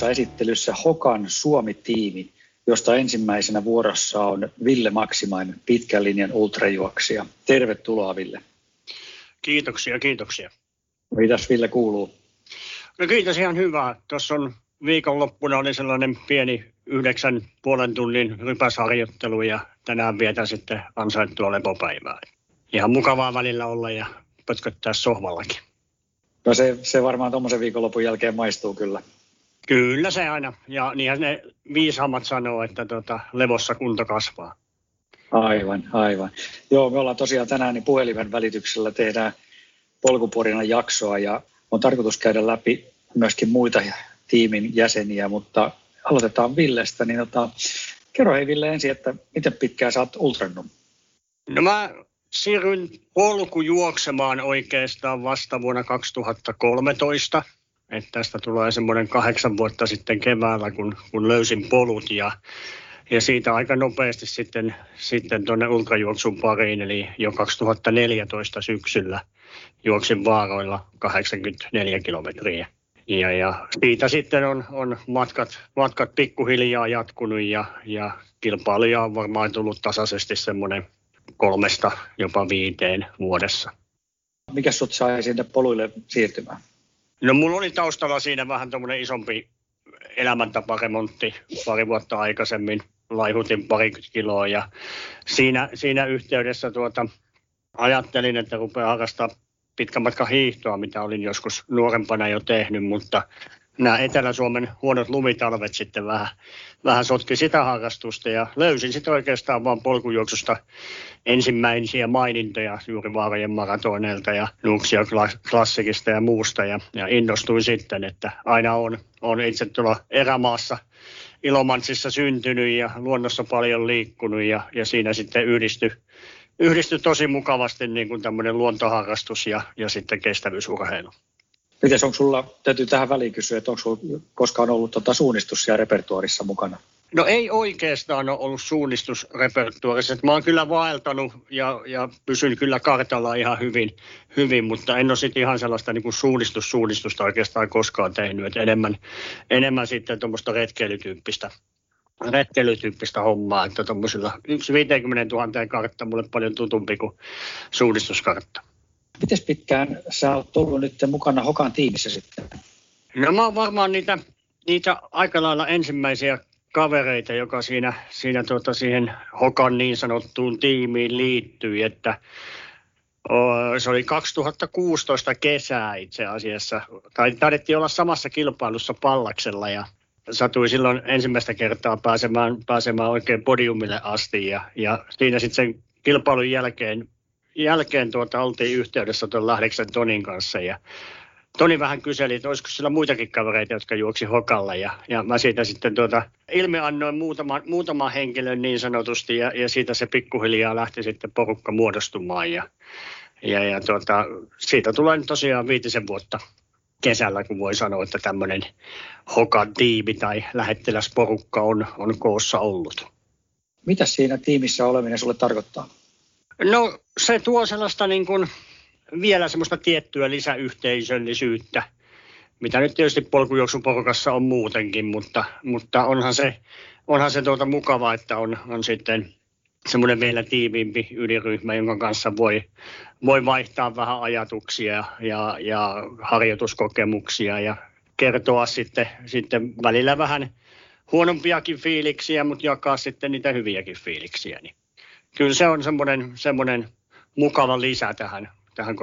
Polkupurinoissa esittelyssä Hokan Suomi-tiimi, josta ensimmäisenä vuorossa on Ville Maksimainen, pitkän linjan ultrajuoksija. Tervetuloa Ville. Kiitoksia, kiitoksia. Mitäs Ville kuuluu? No kiitos ihan hyvää. Tuossa on viikonloppuna oli sellainen pieni yhdeksän puolen tunnin rypäsharjoittelu ja tänään vietän sitten ansaittua lepopäivää. Ihan mukavaa välillä olla ja pötköttää sohvallakin. No se, se varmaan tuommoisen viikonlopun jälkeen maistuu kyllä. Kyllä se aina. Ja niinhän ne viisaammat sanoo, että tota, levossa kunto kasvaa. Aivan, aivan. Joo, me ollaan tosiaan tänään niin puhelimen välityksellä tehdään polkuporinan jaksoa ja on tarkoitus käydä läpi myöskin muita tiimin jäseniä, mutta aloitetaan Villestä. Niin tota, kerro hei Ville ensin, että miten pitkään sä oot ultrannut? No mä siirryin polkujuoksemaan oikeastaan vasta vuonna 2013. Että tästä tulee semmoinen kahdeksan vuotta sitten keväällä, kun, kun löysin polut ja, ja siitä aika nopeasti sitten, sitten tuonne ultrajuoksun pariin, eli jo 2014 syksyllä juoksin vaaroilla 84 kilometriä. Ja, ja siitä sitten on, on matkat, matkat pikkuhiljaa jatkunut ja, ja kilpailija on varmaan tullut tasaisesti semmoinen kolmesta jopa viiteen vuodessa. Mikä sut sai sinne poluille siirtymään? No mulla oli taustalla siinä vähän tuommoinen isompi elämäntaparemontti pari vuotta aikaisemmin. Laihutin pari kiloa ja siinä, siinä yhteydessä tuota, ajattelin, että rupeaa harrastaa pitkän matkan hiihtoa, mitä olin joskus nuorempana jo tehnyt, mutta nämä Etelä-Suomen huonot lumitalvet sitten vähän, vähän sotki sitä harrastusta ja löysin sitten oikeastaan vaan polkujuoksusta ensimmäisiä mainintoja juuri Vaarojen maratoneilta ja Nuuksio klassikista ja muusta ja, ja innostuin sitten, että aina on, on itse tuolla erämaassa Ilomantsissa syntynyt ja luonnossa paljon liikkunut ja, ja siinä sitten yhdistyi yhdisty tosi mukavasti niin kuin tämmöinen luontoharrastus ja, ja sitten kestävyysurheilu. Miten onko sulla, täytyy tähän väliin kysyä, että onko sulla koskaan ollut tuota suunnistus siellä repertuarissa mukana? No ei oikeastaan ole ollut suunnistusrepertuarissa. Mä oon kyllä vaeltanut ja, ja pysyn kyllä kartalla ihan hyvin, hyvin mutta en ole sitten ihan sellaista niin suunnistussuunnistusta oikeastaan koskaan tehnyt. Et enemmän, enemmän sitten tuommoista retkeilytyyppistä, retkeilytyyppistä hommaa, että tuommoisilla 50 000 kartta mulle paljon tutumpi kuin suunnistuskartta. Miten pitkään sä oot ollut nyt mukana Hokan tiimissä sitten? No mä oon varmaan niitä, niitä aika lailla ensimmäisiä kavereita, joka siinä, siinä tuota, siihen Hokan niin sanottuun tiimiin liittyi, että se oli 2016 kesää itse asiassa. Tai taidettiin olla samassa kilpailussa Pallaksella ja satui silloin ensimmäistä kertaa pääsemään, pääsemään oikein podiumille asti. Ja, ja siinä sitten sen kilpailun jälkeen jälkeen tuota, oltiin yhteydessä tuon Lähdeksen Tonin kanssa ja Toni vähän kyseli, että olisiko sillä muitakin kavereita, jotka juoksi hokalla ja, ja mä siitä sitten tuota, ilmeannoin muutama, muutama henkilön niin sanotusti ja, ja siitä se pikkuhiljaa lähti sitten porukka muodostumaan ja, ja, ja tuota, siitä tulee nyt tosiaan viitisen vuotta kesällä, kun voi sanoa, että tämmöinen Hokan tiimi tai lähettiläsporukka on, on koossa ollut. Mitä siinä tiimissä oleminen sulle tarkoittaa? No se tuo sellaista niin kuin vielä semmoista tiettyä lisäyhteisöllisyyttä, mitä nyt tietysti polkujuoksuporukassa on muutenkin, mutta, mutta onhan se, onhan se tuota mukava, että on, on sitten semmoinen vielä tiiviimpi yliryhmä, jonka kanssa voi, voi vaihtaa vähän ajatuksia ja, ja harjoituskokemuksia ja kertoa sitten, sitten välillä vähän huonompiakin fiiliksiä, mutta jakaa sitten niitä hyviäkin fiiliksiä. Niin kyllä se on semmoinen, semmoinen mukava lisä tähän, tähän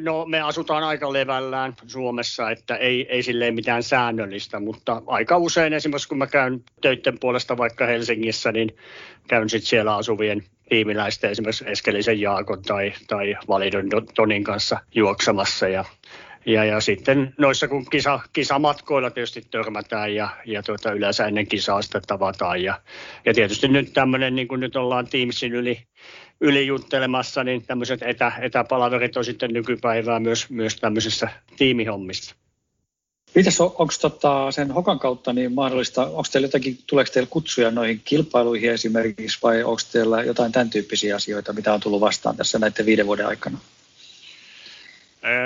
No me asutaan aika levällään Suomessa, että ei, ei silleen mitään säännöllistä, mutta aika usein esimerkiksi kun mä käyn töiden puolesta vaikka Helsingissä, niin käyn sitten siellä asuvien tiimiläisten, esimerkiksi Eskelisen Jaakon tai, tai Validon Tonin kanssa juoksamassa ja ja, ja sitten noissa kun kisa, kisamatkoilla tietysti törmätään ja, ja tuota, yleensä ennen kisaa sitten tavataan. Ja, ja tietysti nyt tämmöinen, niin kuin nyt ollaan Teamsin yli, yli juttelemassa, niin tämmöiset etä, etäpalaverit on sitten nykypäivää myös, myös tämmöisissä tiimihommissa. Mitäs on, onko tota sen Hokan kautta niin mahdollista, onko teillä jotakin, tuleeko teillä kutsuja noihin kilpailuihin esimerkiksi vai onko teillä jotain tämän tyyppisiä asioita, mitä on tullut vastaan tässä näiden viiden vuoden aikana?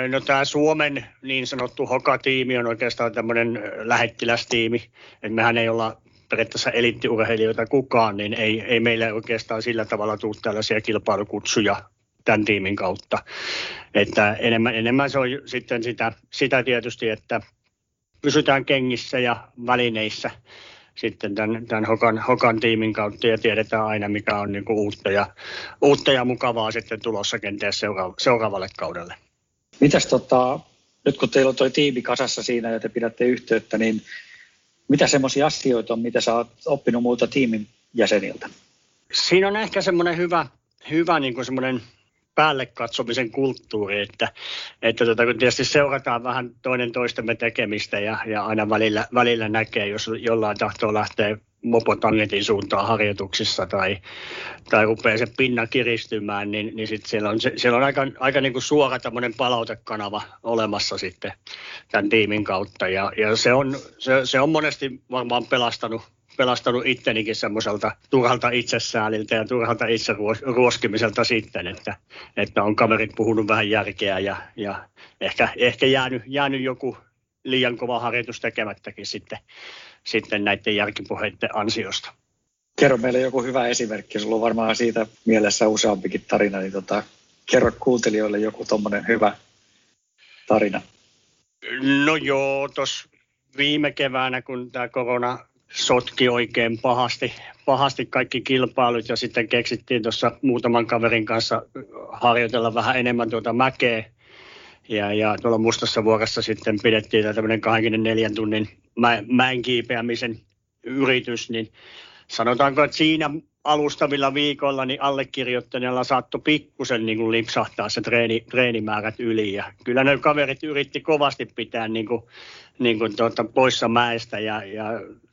No tämä Suomen niin sanottu Hoka-tiimi on oikeastaan tämmöinen lähettilästiimi. että mehän ei olla periaatteessa eliittiurheilijoita kukaan, niin ei, ei meille oikeastaan sillä tavalla tule tällaisia kilpailukutsuja tämän tiimin kautta. Että enemmän, enemmän se on sitten sitä, sitä tietysti, että pysytään kengissä ja välineissä sitten tämän, tämän Hokan, Hokan tiimin kautta ja tiedetään aina, mikä on niin uutta, ja, uutta ja mukavaa sitten tulossa kenties seuraavalle kaudelle. Mitäs tota, nyt kun teillä on tuo tiimi kasassa siinä ja te pidätte yhteyttä, niin mitä semmoisia asioita on, mitä sä oot oppinut muilta tiimin jäseniltä? Siinä on ehkä semmoinen hyvä, hyvä niin kuin semmoinen päälle katsomisen kulttuuri, että, että tota, kun tietysti seurataan vähän toinen toistemme tekemistä ja, ja aina välillä, välillä näkee, jos jollain tahtoo lähteä mopotangetin suuntaan harjoituksissa tai, tai rupeaa se pinna kiristymään, niin, niin sit siellä on, siellä on aika, aika niin kuin suora tämmöinen palautekanava olemassa sitten tämän tiimin kautta. Ja, ja se, on, se, se on monesti varmaan pelastanut pelastanut ittenikin semmoiselta turhalta itsesääliltä ja turhalta itseruoskimiselta sitten, että, että on kaverit puhunut vähän järkeä ja, ja ehkä, ehkä jäänyt, jäänyt joku liian kova harjoitus tekemättäkin sitten, sitten näiden järkipuheiden ansiosta. Kerro meille joku hyvä esimerkki, sulla on varmaan siitä mielessä useampikin tarina, niin tota, kerro kuuntelijoille joku tuommoinen hyvä tarina. No joo, tuossa viime keväänä, kun tämä korona sotki oikein pahasti, pahasti kaikki kilpailut ja sitten keksittiin tuossa muutaman kaverin kanssa harjoitella vähän enemmän tuota mäkeä. Ja, ja tuolla Mustassa vuorossa sitten pidettiin tämmöinen 24 tunnin mä, mäen kiipeämisen yritys, niin sanotaanko, että siinä alustavilla viikoilla niin allekirjoittaneella saattoi pikkusen niin kuin lipsahtaa se treeni, treenimäärät yli. Ja kyllä ne kaverit yritti kovasti pitää niin kuin, niin kuin tuota, poissa mäestä ja, ja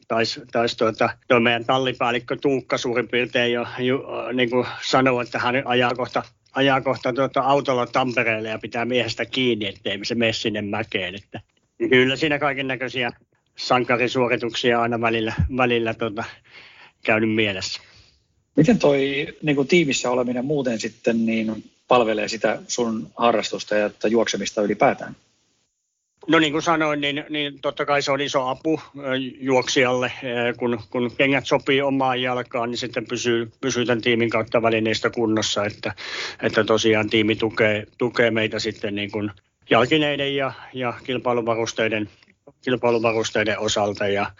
taisi tais tuota, tuo meidän tallipäällikkö Tuukka suurin piirtein jo, jo niin kuin sanoi, että hän ajaa kohta, ajaa kohta tuota autolla Tampereelle ja pitää miehestä kiinni, ettei se mene sinne mäkeen. Että kyllä siinä kaiken näköisiä sankarisuorituksia aina välillä, välillä tuota, käynyt mielessä. Miten toi niin kuin tiimissä oleminen muuten sitten niin palvelee sitä sun harrastusta ja juoksemista ylipäätään? No niin kuin sanoin, niin, niin totta kai se on iso apu juoksijalle. Kun, kun kengät sopii omaan jalkaan, niin sitten pysyy, pysyy tämän tiimin kautta välineistä kunnossa. Että, että tosiaan tiimi tukee, tukee meitä sitten niin kuin jalkineiden ja, ja kilpailuvarusteiden, kilpailuvarusteiden osalta. Ja,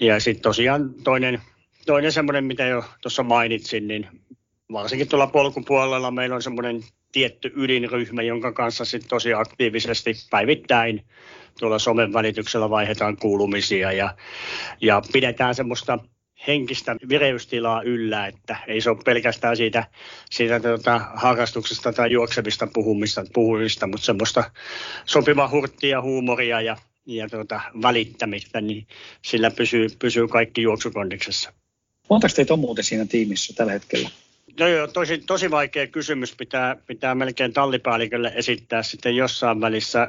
ja sitten tosiaan toinen, toinen semmoinen, mitä jo tuossa mainitsin, niin varsinkin tuolla polkupuolella meillä on semmoinen tietty ydinryhmä, jonka kanssa sitten tosi aktiivisesti päivittäin tuolla somen välityksellä vaihdetaan kuulumisia ja, ja pidetään semmoista henkistä vireystilaa yllä, että ei se ole pelkästään siitä, siitä tuota, harrastuksesta tai juoksevista puhumista, puhumista mutta semmoista sopiva hurttia, huumoria ja, ja tuota, välittämistä, niin sillä pysyy, pysyy kaikki juoksukondiksessa. Montako teitä on muuten siinä tiimissä tällä hetkellä? No joo, tosi, tosi vaikea kysymys pitää, pitää melkein tallipäällikölle esittää sitten jossain välissä.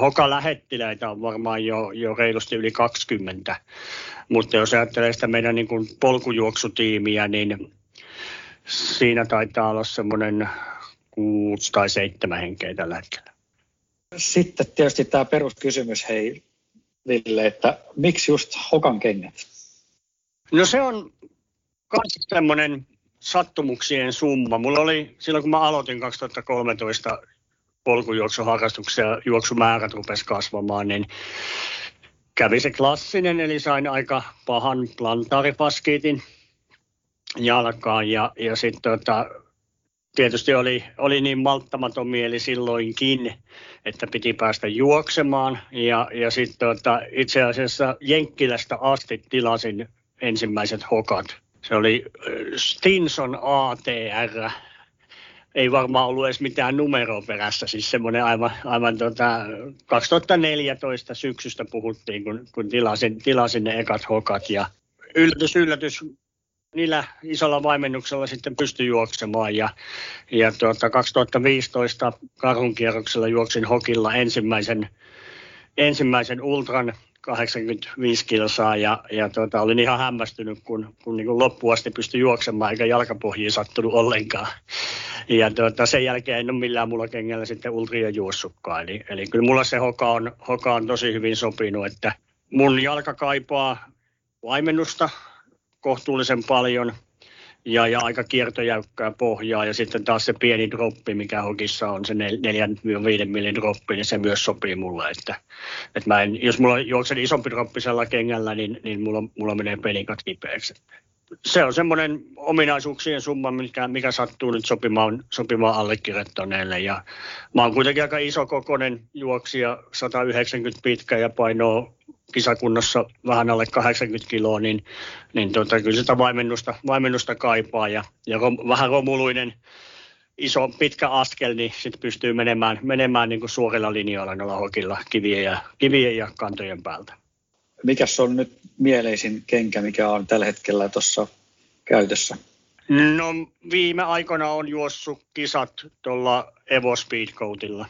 Hoka-lähettiläitä on varmaan jo, jo reilusti yli 20, mutta jos ajattelee sitä meidän niin kuin polkujuoksutiimiä, niin siinä taitaa olla semmoinen kuusi tai seitsemän henkeä tällä hetkellä. Sitten tietysti tämä peruskysymys, hei Ville, että miksi just Hokan kengät? No se on myös semmoinen sattumuksien summa. Mulla oli silloin, kun mä aloitin 2013 polkujuoksuharrastuksia ja juoksumäärät rupesi kasvamaan, niin kävi se klassinen, eli sain aika pahan plantaaripaskiitin jalkaan ja, ja sitten tota, tietysti oli, oli niin malttamaton mieli silloinkin, että piti päästä juoksemaan. Ja, ja sitten tota, itse asiassa Jenkkilästä asti tilasin ensimmäiset hokat. Se oli Stinson ATR, ei varmaan ollut edes mitään numeroa perässä, siis semmoinen aivan, aivan tota, 2014 syksystä puhuttiin, kun, kun tilasin, tilasin ne ekat hokat ja yllätys, yllätys, niillä isolla vaimennuksella sitten pystyi juoksemaan ja, ja tuota, 2015 karhun kierroksella juoksin hokilla ensimmäisen, ensimmäisen ultran 85 kilsaa ja, ja tota, olin ihan hämmästynyt, kun, kun niin kuin loppuun asti pystyi juoksemaan eikä jalkapohjiin sattunut ollenkaan. Ja tota, sen jälkeen en ole millään mulla kengällä sitten ultria juossutkaan. Eli, eli kyllä mulla se hoka on, hoka on tosi hyvin sopinut, että mun jalka kaipaa vaimennusta kohtuullisen paljon ja, ja aika kiertojäykkää pohjaa. Ja sitten taas se pieni droppi, mikä hokissa on, se 4-5 millin droppi, niin se myös sopii mulle. Että, että mä en, jos mulla juoksen isompi droppisella kengällä, niin, niin mulla, mulla menee penikat kipeäksi. Se on semmoinen ominaisuuksien summa, mikä, mikä sattuu nyt sopimaan, sopimaan allekirjoittaneelle. Ja mä oon kuitenkin aika iso kokoinen juoksija, 190 pitkä ja painoo kisakunnossa vähän alle 80 kiloa, niin, niin tota, kyllä sitä vaimennusta, vaimennusta kaipaa ja, ja rom, vähän romuluinen iso pitkä askel, niin sitten pystyy menemään, menemään niin suorilla linjoilla noilla hokilla kivien ja, kivien ja kantojen päältä. Mikäs on nyt mieleisin kenkä, mikä on tällä hetkellä tuossa käytössä? No viime aikoina on juossut kisat tuolla Evo Speedcoatilla.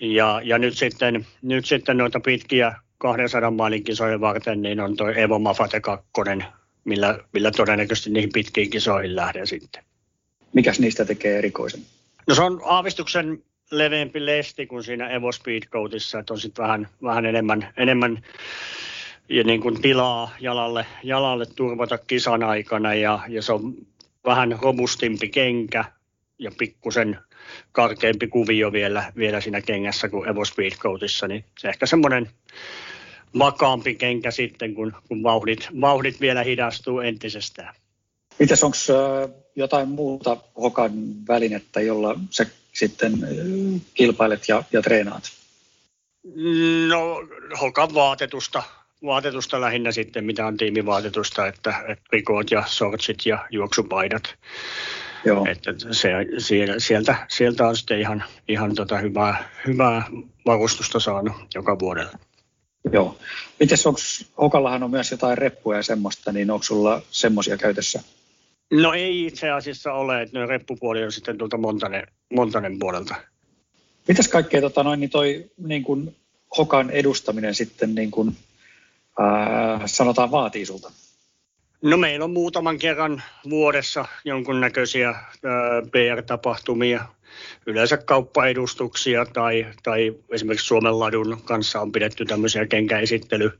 Ja, ja nyt, sitten, nyt sitten noita pitkiä 200 maalin kisojen varten, niin on tuo Evo Mafate 2, millä, millä todennäköisesti niihin pitkiin kisoihin lähden sitten. Mikäs niistä tekee erikoisen? No se on aavistuksen leveämpi lesti kuin siinä Evo Speedcoatissa, että on sitten vähän, vähän enemmän, enemmän ja niin kuin tilaa jalalle, jalalle turvata kisan aikana ja, ja se on vähän robustimpi kenkä ja pikkusen karkeampi kuvio vielä, vielä siinä kengässä kuin Evo Speedcoatissa, niin se ehkä semmoinen makaampi kenkä sitten, kun, kun vauhdit, vauhdit vielä hidastuu entisestään. Mitäs onko jotain muuta Hokan välinettä, jolla sä sitten kilpailet ja, ja treenaat? No Hokan vaatetusta, vaatetusta lähinnä sitten, mitä on tiimivaatetusta, että, että rikoot ja sortsit ja juoksupaidat. Joo. Että se, sieltä, sieltä on sitten ihan, ihan tota hyvää, hyvää varustusta saanut joka vuodella. Joo. Mites onko, Hokallahan on myös jotain reppuja ja semmoista, niin onko sulla semmoisia käytössä? No ei itse asiassa ole, että reppupuoli on sitten tuolta Montanen, Montanen puolelta. Mitäs kaikkea tota noin, niin toi niin kuin Hokan edustaminen sitten niin kuin, ää, sanotaan vaatii sulta? No meillä on muutaman kerran vuodessa jonkunnäköisiä PR-tapahtumia, yleensä kauppaedustuksia tai, tai esimerkiksi Suomen ladun kanssa on pidetty tämmöisiä kenkäesittely,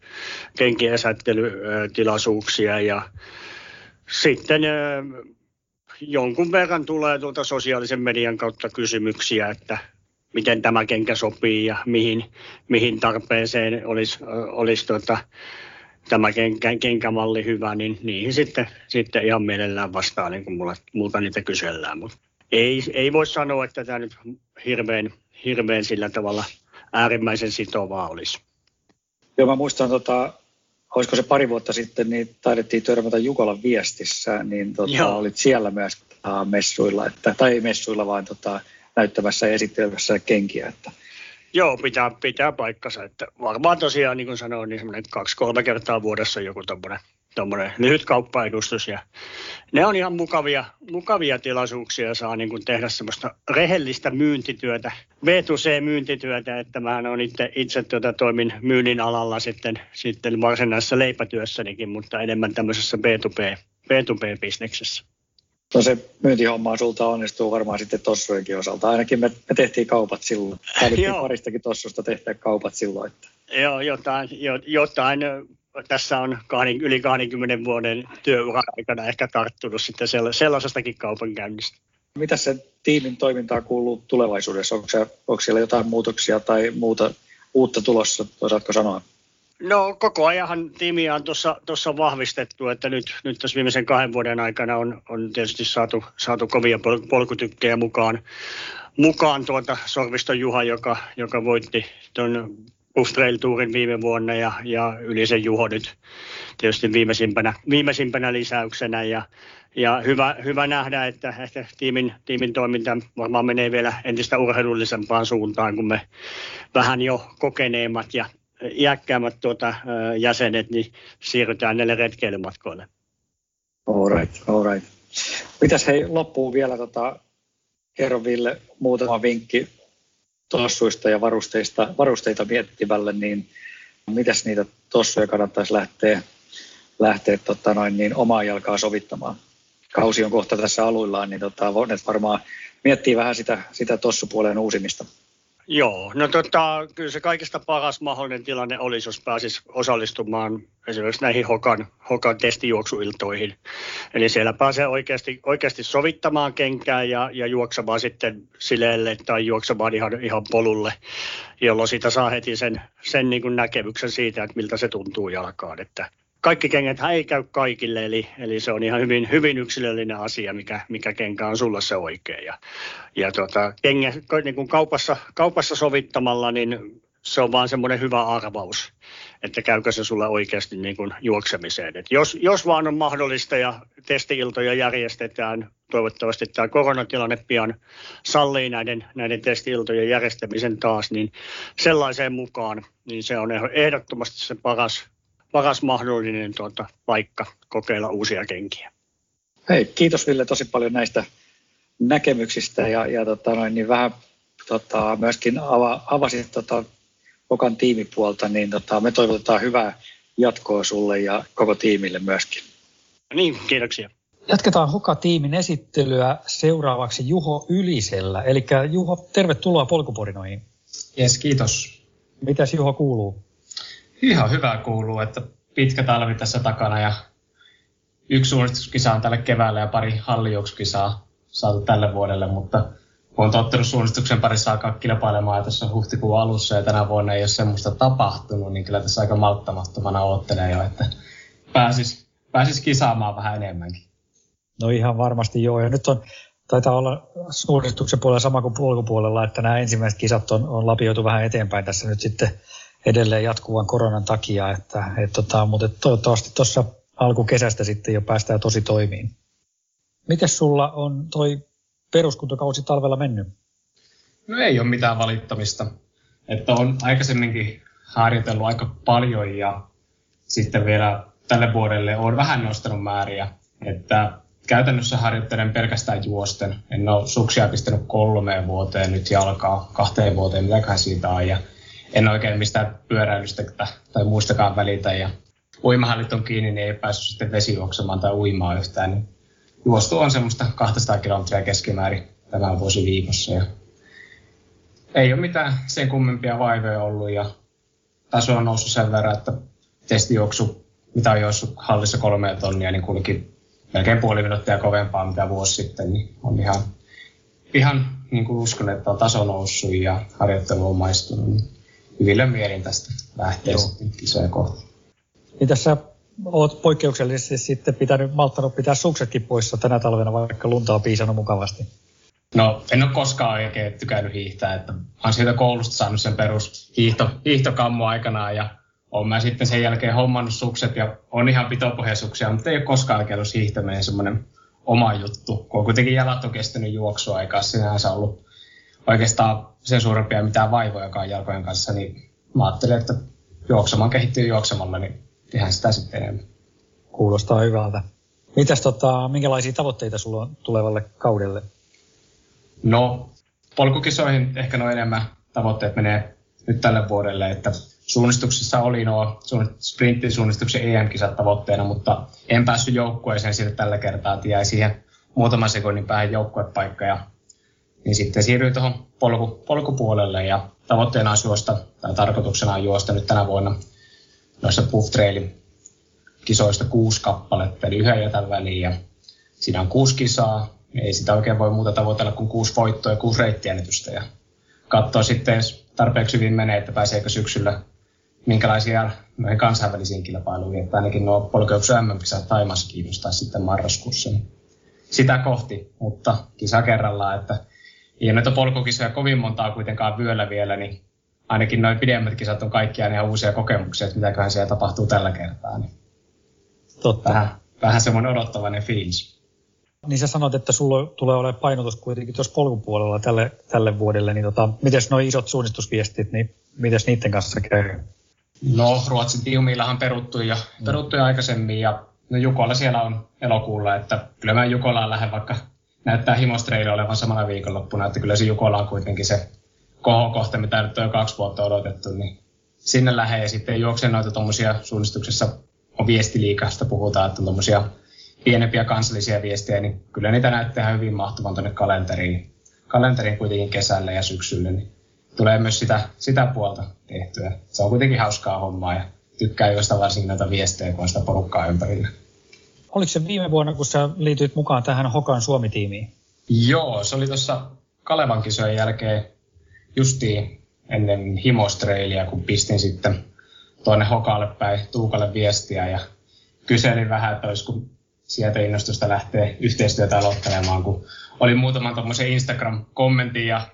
kenkien esittelytilaisuuksia ja sitten jonkun verran tulee tuolta sosiaalisen median kautta kysymyksiä, että miten tämä kenkä sopii ja mihin, mihin tarpeeseen olisi, olisi tuota, tämä kenkä, kenkämalli hyvä, niin niihin sitten, sitten ihan mielellään vastaa, niin kuin mulla, multa niitä kysellään. Mutta ei, ei voi sanoa, että tämä nyt hirveän, hirveän sillä tavalla äärimmäisen sitovaa olisi. Joo, mä muistan, tota, olisiko se pari vuotta sitten, niin taidettiin törmätä Jukolan viestissä, niin tota, olit siellä myös tota, messuilla, että, tai ei messuilla, vaan tota, näyttämässä ja esittelemässä kenkiä. Että. Joo, pitää, pitää paikkansa. Että varmaan tosiaan, niin kuin sanoin, niin semmoinen kaksi-kolme kertaa vuodessa joku tommoinen tuommoinen lyhyt kauppaedustus ja ne on ihan mukavia, mukavia tilaisuuksia saa niin kuin tehdä semmoista rehellistä myyntityötä, B2C-myyntityötä, että mä on itse, itse tuota, toimin myynnin alalla sitten, sitten varsinaisessa leipätyössänikin, mutta enemmän tämmöisessä B2B, B2B-bisneksessä. No se myyntihomma sulta onnistuu varmaan sitten tossujenkin osalta. Ainakin me, me tehtiin kaupat silloin. Tarvittiin paristakin tossusta tehdä kaupat silloin. Että. Joo, jotain, jotain tässä on yli 20 vuoden työuran aikana ehkä tarttunut sitten sellaisestakin kaupankäynnistä. Mitä se tiimin toimintaa kuuluu tulevaisuudessa? Onko, se, onko siellä jotain muutoksia tai muuta uutta tulossa, osaatko sanoa? No koko ajan tiimiä on tuossa vahvistettu, että nyt, nyt tässä viimeisen kahden vuoden aikana on, on tietysti saatu, saatu kovia polkutykkejä mukaan, mukaan tuota Sorviston Juha, joka, joka voitti tuon Buff Trail Tourin viime vuonna ja, ja Ylisen Juho nyt tietysti viimeisimpänä, viimeisimpänä lisäyksenä. Ja, ja hyvä, hyvä nähdä, että, että tiimin, tiimin toiminta varmaan menee vielä entistä urheilullisempaan suuntaan, kun me vähän jo kokeneemmat ja iäkkäämmät tuota, jäsenet, niin siirrytään näille retkeilymatkoille. All right, all right. Mitäs hei loppuun vielä, tota, kerro Ville muutama vinkki tossuista ja varusteista, varusteita miettivälle, niin mitäs niitä tossuja kannattaisi lähteä, lähteä tota noin, niin omaa jalkaa sovittamaan? Kausi on kohta tässä aluillaan, niin tota, varmaan miettii vähän sitä, sitä tossupuoleen uusimista. Joo, no tota, kyllä se kaikista paras mahdollinen tilanne olisi, jos pääsisi osallistumaan esimerkiksi näihin Hokan, Hokan testijuoksuiltoihin. Eli siellä pääsee oikeasti, oikeasti sovittamaan kenkää ja, ja juoksemaan sitten sileelle tai juoksemaan ihan, ihan polulle, jolloin siitä saa heti sen, sen niin kuin näkemyksen siitä, että miltä se tuntuu jalkaan. Että kaikki kengät ei käy kaikille, eli, eli se on ihan hyvin, hyvin yksilöllinen asia, mikä, mikä kenkä on sulle se oikein. Ja, ja tota, kengä, niin kuin kaupassa, kaupassa sovittamalla, niin se on vaan semmoinen hyvä arvaus, että käykö se sulle oikeasti niin kuin juoksemiseen. Et jos, jos vaan on mahdollista ja testiiltoja järjestetään, toivottavasti tämä koronatilanne pian sallii näiden, näiden testiiltojen järjestämisen taas, niin sellaiseen mukaan, niin se on ehdottomasti se paras, paras mahdollinen tuota, paikka kokeilla uusia kenkiä. Hei, kiitos Ville tosi paljon näistä näkemyksistä ja, ja tota noin, niin vähän tota, myöskin ava, avasit tota, Okan tiimipuolta, niin tota, me toivotetaan hyvää jatkoa sulle ja koko tiimille myöskin. Niin, kiitoksia. Jatketaan Hoka-tiimin esittelyä seuraavaksi Juho Ylisellä. Eli Juho, tervetuloa polkuporinoihin. Jes, kiitos. Mitäs Juho kuuluu? Ihan hyvää kuuluu, että pitkä talvi tässä takana ja yksi suunnistuskisa on tälle keväälle ja pari hallijuoksukisaa saatu tälle vuodelle, mutta on tottunut suunnistuksen parissa alkaa kilpailemaan tässä huhtikuun alussa ja tänä vuonna ei ole semmoista tapahtunut, niin kyllä tässä aika malttamattomana oottelee jo, että pääsis, pääsis kisaamaan vähän enemmänkin. No ihan varmasti joo. Ja nyt on, taitaa olla suunnistuksen puolella sama kuin polkupuolella, että nämä ensimmäiset kisat on, on lapioitu vähän eteenpäin tässä nyt sitten edelleen jatkuvan koronan takia, että, et tota, mutta toivottavasti tuossa alkukesästä sitten jo päästään tosi toimiin. Miten sulla on toi peruskuntokausi talvella mennyt? No ei ole mitään valittamista. Että on aikaisemminkin harjoitellut aika paljon ja sitten vielä tälle vuodelle on vähän nostanut määriä. Että käytännössä harjoittelen pelkästään juosten. En ole suksia pistänyt kolmeen vuoteen nyt jalkaa kahteen vuoteen, mitäköhän siitä on. Ja en oikein mistään pyöräilystä tai muistakaan välitä. Ja uimahallit on kiinni, niin ei päässyt sitten vesijuoksemaan tai uimaan yhtään. Niin juostu on semmoista 200 kilometriä keskimäärin tämän vuosi viikossa. Ja ei ole mitään sen kummempia vaivoja ollut ja taso on noussut sen verran, että testijuoksu, mitä on juossut hallissa kolme tonnia, niin kulki melkein puoli minuuttia kovempaa mitä vuosi sitten, niin on ihan, ihan niin kuin uskon, että on taso noussut ja harjoittelu on maistunut. Niin hyvillä mielin tästä lähtee sitten kisoja kohti. Mitä sä oot poikkeuksellisesti sitten pitänyt, malttanut pitää suksetkin poissa tänä talvena, vaikka lunta on piisannut mukavasti? No, en ole koskaan oikein tykännyt hiihtää, että olen siitä koulusta saanut sen perus hiihto, hiihtokammu aikanaan ja olen mä sitten sen jälkeen hommannut sukset ja on ihan pitopohjaisuksia, mutta ei ole koskaan oikein ollut hiihtäminen semmoinen oma juttu, kun on kuitenkin jalat on kestänyt juoksuaikaa, sinänsä ollut oikeastaan sen suurempia mitään vaivojakaan jalkojen kanssa, niin mä ajattelin, että juoksemaan kehittyy juoksemalla, niin tehdään sitä sitten enemmän. Kuulostaa hyvältä. Mitäs tota, minkälaisia tavoitteita sulla on tulevalle kaudelle? No, polkukisoihin ehkä noin enemmän tavoitteet menee nyt tälle vuodelle, että suunnistuksessa oli nuo sprinttisuunnistuksen EM-kisat tavoitteena, mutta en päässyt joukkueeseen sitten tällä kertaa, että jäi siihen muutaman sekunnin päähän joukkuepaikka ja niin sitten siirryin tuohon polku, polkupuolelle ja tavoitteena on juosta, tai tarkoituksena on juosta nyt tänä vuonna noissa Puff Trailin kisoista kuusi kappaletta, eli yhden jätän väliin. Ja siinä on kuusi kisaa, ei sitä oikein voi muuta tavoitella kuin kuusi voittoa ja kuusi reittienitystä ja katsoa sitten, jos tarpeeksi hyvin menee, että pääseekö syksyllä minkälaisia noihin kansainvälisiin kilpailuihin, että ainakin nuo polkeuksen MM-kisat Taimassa kiinnostaa sitten marraskuussa. Niin sitä kohti, mutta kisa kerrallaan, että ei näitä polkukisoja kovin montaa kuitenkaan vyöllä vielä, niin ainakin noin pidemmät kisat on kaikkiaan ihan uusia kokemuksia, että mitäköhän siellä tapahtuu tällä kertaa. Niin Totta. Vähän, vähän semmoinen odottavainen fiilis. Niin sä sanoit, että sulla tulee olemaan painotus kuitenkin tuossa polkupuolella tälle, tälle vuodelle, niin tota, miten nuo isot suunnistusviestit, niin miten niiden kanssa käy? No, Ruotsin tiumiillahan peruttu ja, peruttu jo aikaisemmin ja no Jukolla siellä on elokuulla, että kyllä mä Jukolaan lähden, vaikka näyttää himostreille olevan samana viikonloppuna, että kyllä se Jukola on kuitenkin se kohokohta, mitä nyt on jo kaksi vuotta odotettu, niin sinne lähden ja sitten juoksen noita tuommoisia suunnistuksessa on viestiliikasta puhutaan, että tuommoisia pienempiä kansallisia viestejä, niin kyllä niitä näyttää hyvin mahtuvan tuonne kalenteriin. Kalenteriin kuitenkin kesällä ja syksyllä, niin tulee myös sitä, sitä puolta tehtyä. Se on kuitenkin hauskaa hommaa ja tykkää joista varsinkin näitä viestejä, kun on sitä porukkaa ympärillä. Oliko se viime vuonna, kun sä liityit mukaan tähän Hokan Suomi-tiimiin? Joo, se oli tuossa Kalevan kisojen jälkeen justiin ennen himostreilia, kun pistin sitten tuonne Hokalle päin Tuukalle viestiä ja kyselin vähän, että olisiko sieltä innostusta lähteä yhteistyötä aloittelemaan, kun oli muutaman tuommoisen Instagram-kommentin ja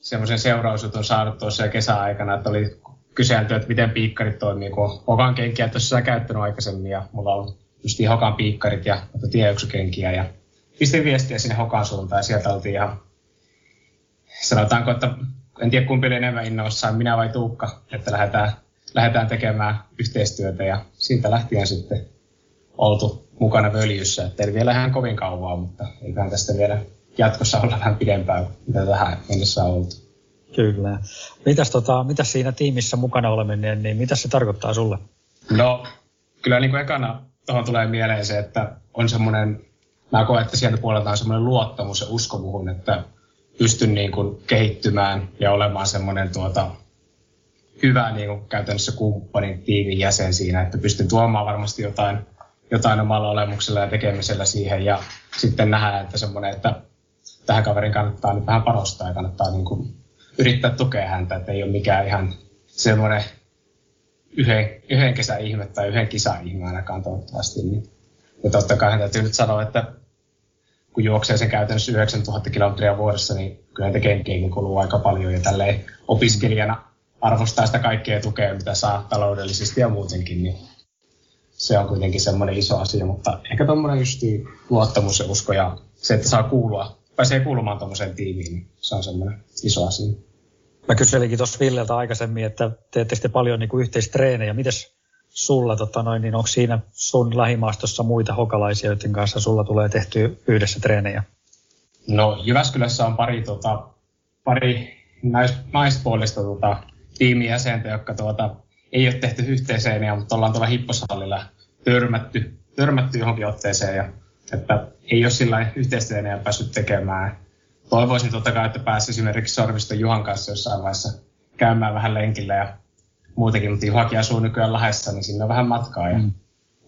semmoisen seurausjutun saanut tuossa kesäaikana, että oli kyselty, että miten piikkarit toimii, kun Hokan kenkiä tuossa käyttänyt aikaisemmin ja mulla on just Hokan piikkarit ja tieyksykenkiä ja pistin viestiä sinne Hokan suuntaan ja sieltä oltiin ihan, sanotaanko, että en tiedä kumpi oli enemmän innoissaan, minä vai Tuukka, että lähdetään, lähdetään tekemään yhteistyötä ja siitä lähtien sitten oltu mukana völjyssä. Että ei vielä ihan kovin kauan, mutta eiköhän tästä vielä jatkossa olla vähän pidempään, mitä tähän mennessä on oltu. Kyllä. Mitäs, tota, mitäs siinä tiimissä mukana oleminen, niin mitä se tarkoittaa sulle? No, kyllä niin kuin ekana tuohon tulee mieleen se, että on semmoinen, mä koen, että sieltä puolelta on semmoinen luottamus ja usko muhun, että pystyn niin kuin kehittymään ja olemaan semmoinen tuota, hyvä niin kuin käytännössä kumppanin tiimin jäsen siinä, että pystyn tuomaan varmasti jotain, jotain omalla olemuksella ja tekemisellä siihen ja sitten nähdään, että semmoinen, että tähän kaverin kannattaa nyt vähän panostaa ja kannattaa niin kuin yrittää tukea häntä, että ei ole mikään ihan semmoinen yhden, yhden kesän ihme tai yhden kisan ihme ainakaan toivottavasti. Niin. Ja totta kai hän täytyy nyt sanoa, että kun juoksee sen käytännössä 9000 kilometriä vuodessa, niin kyllä kenkiäkin kuluu aika paljon ja tälleen opiskelijana arvostaa sitä kaikkea tukea, mitä saa taloudellisesti ja muutenkin, niin se on kuitenkin semmoinen iso asia, mutta ehkä tuommoinen just luottamus ja usko ja se, että saa kuulua, pääsee kuulumaan tuommoiseen tiimiin, niin se on semmoinen iso asia. Mä kyselinkin tuossa Villeltä aikaisemmin, että teette sitten paljon niin yhteistreenejä. Mites sulla, tota noin, niin onko siinä sun lähimaastossa muita hokalaisia, joiden kanssa sulla tulee tehty yhdessä treenejä? No Jyväskylässä on pari, tota, pari nais, naispuolista tota, tiimijäsentä, jotka tuota, ei ole tehty yhteiseen, mutta ollaan tuolla hipposallilla törmätty, törmätty johonkin otteeseen. Ja, että ei ole sillä yhteistyöneen päässyt tekemään. Toivoisin totta kai, että pääsisi esimerkiksi Sorviston Juhan kanssa jossain vaiheessa käymään vähän lenkillä ja muutenkin, mutta Juhakin asuu nykyään Lahdessa, niin sinne on vähän matkaa ja mm.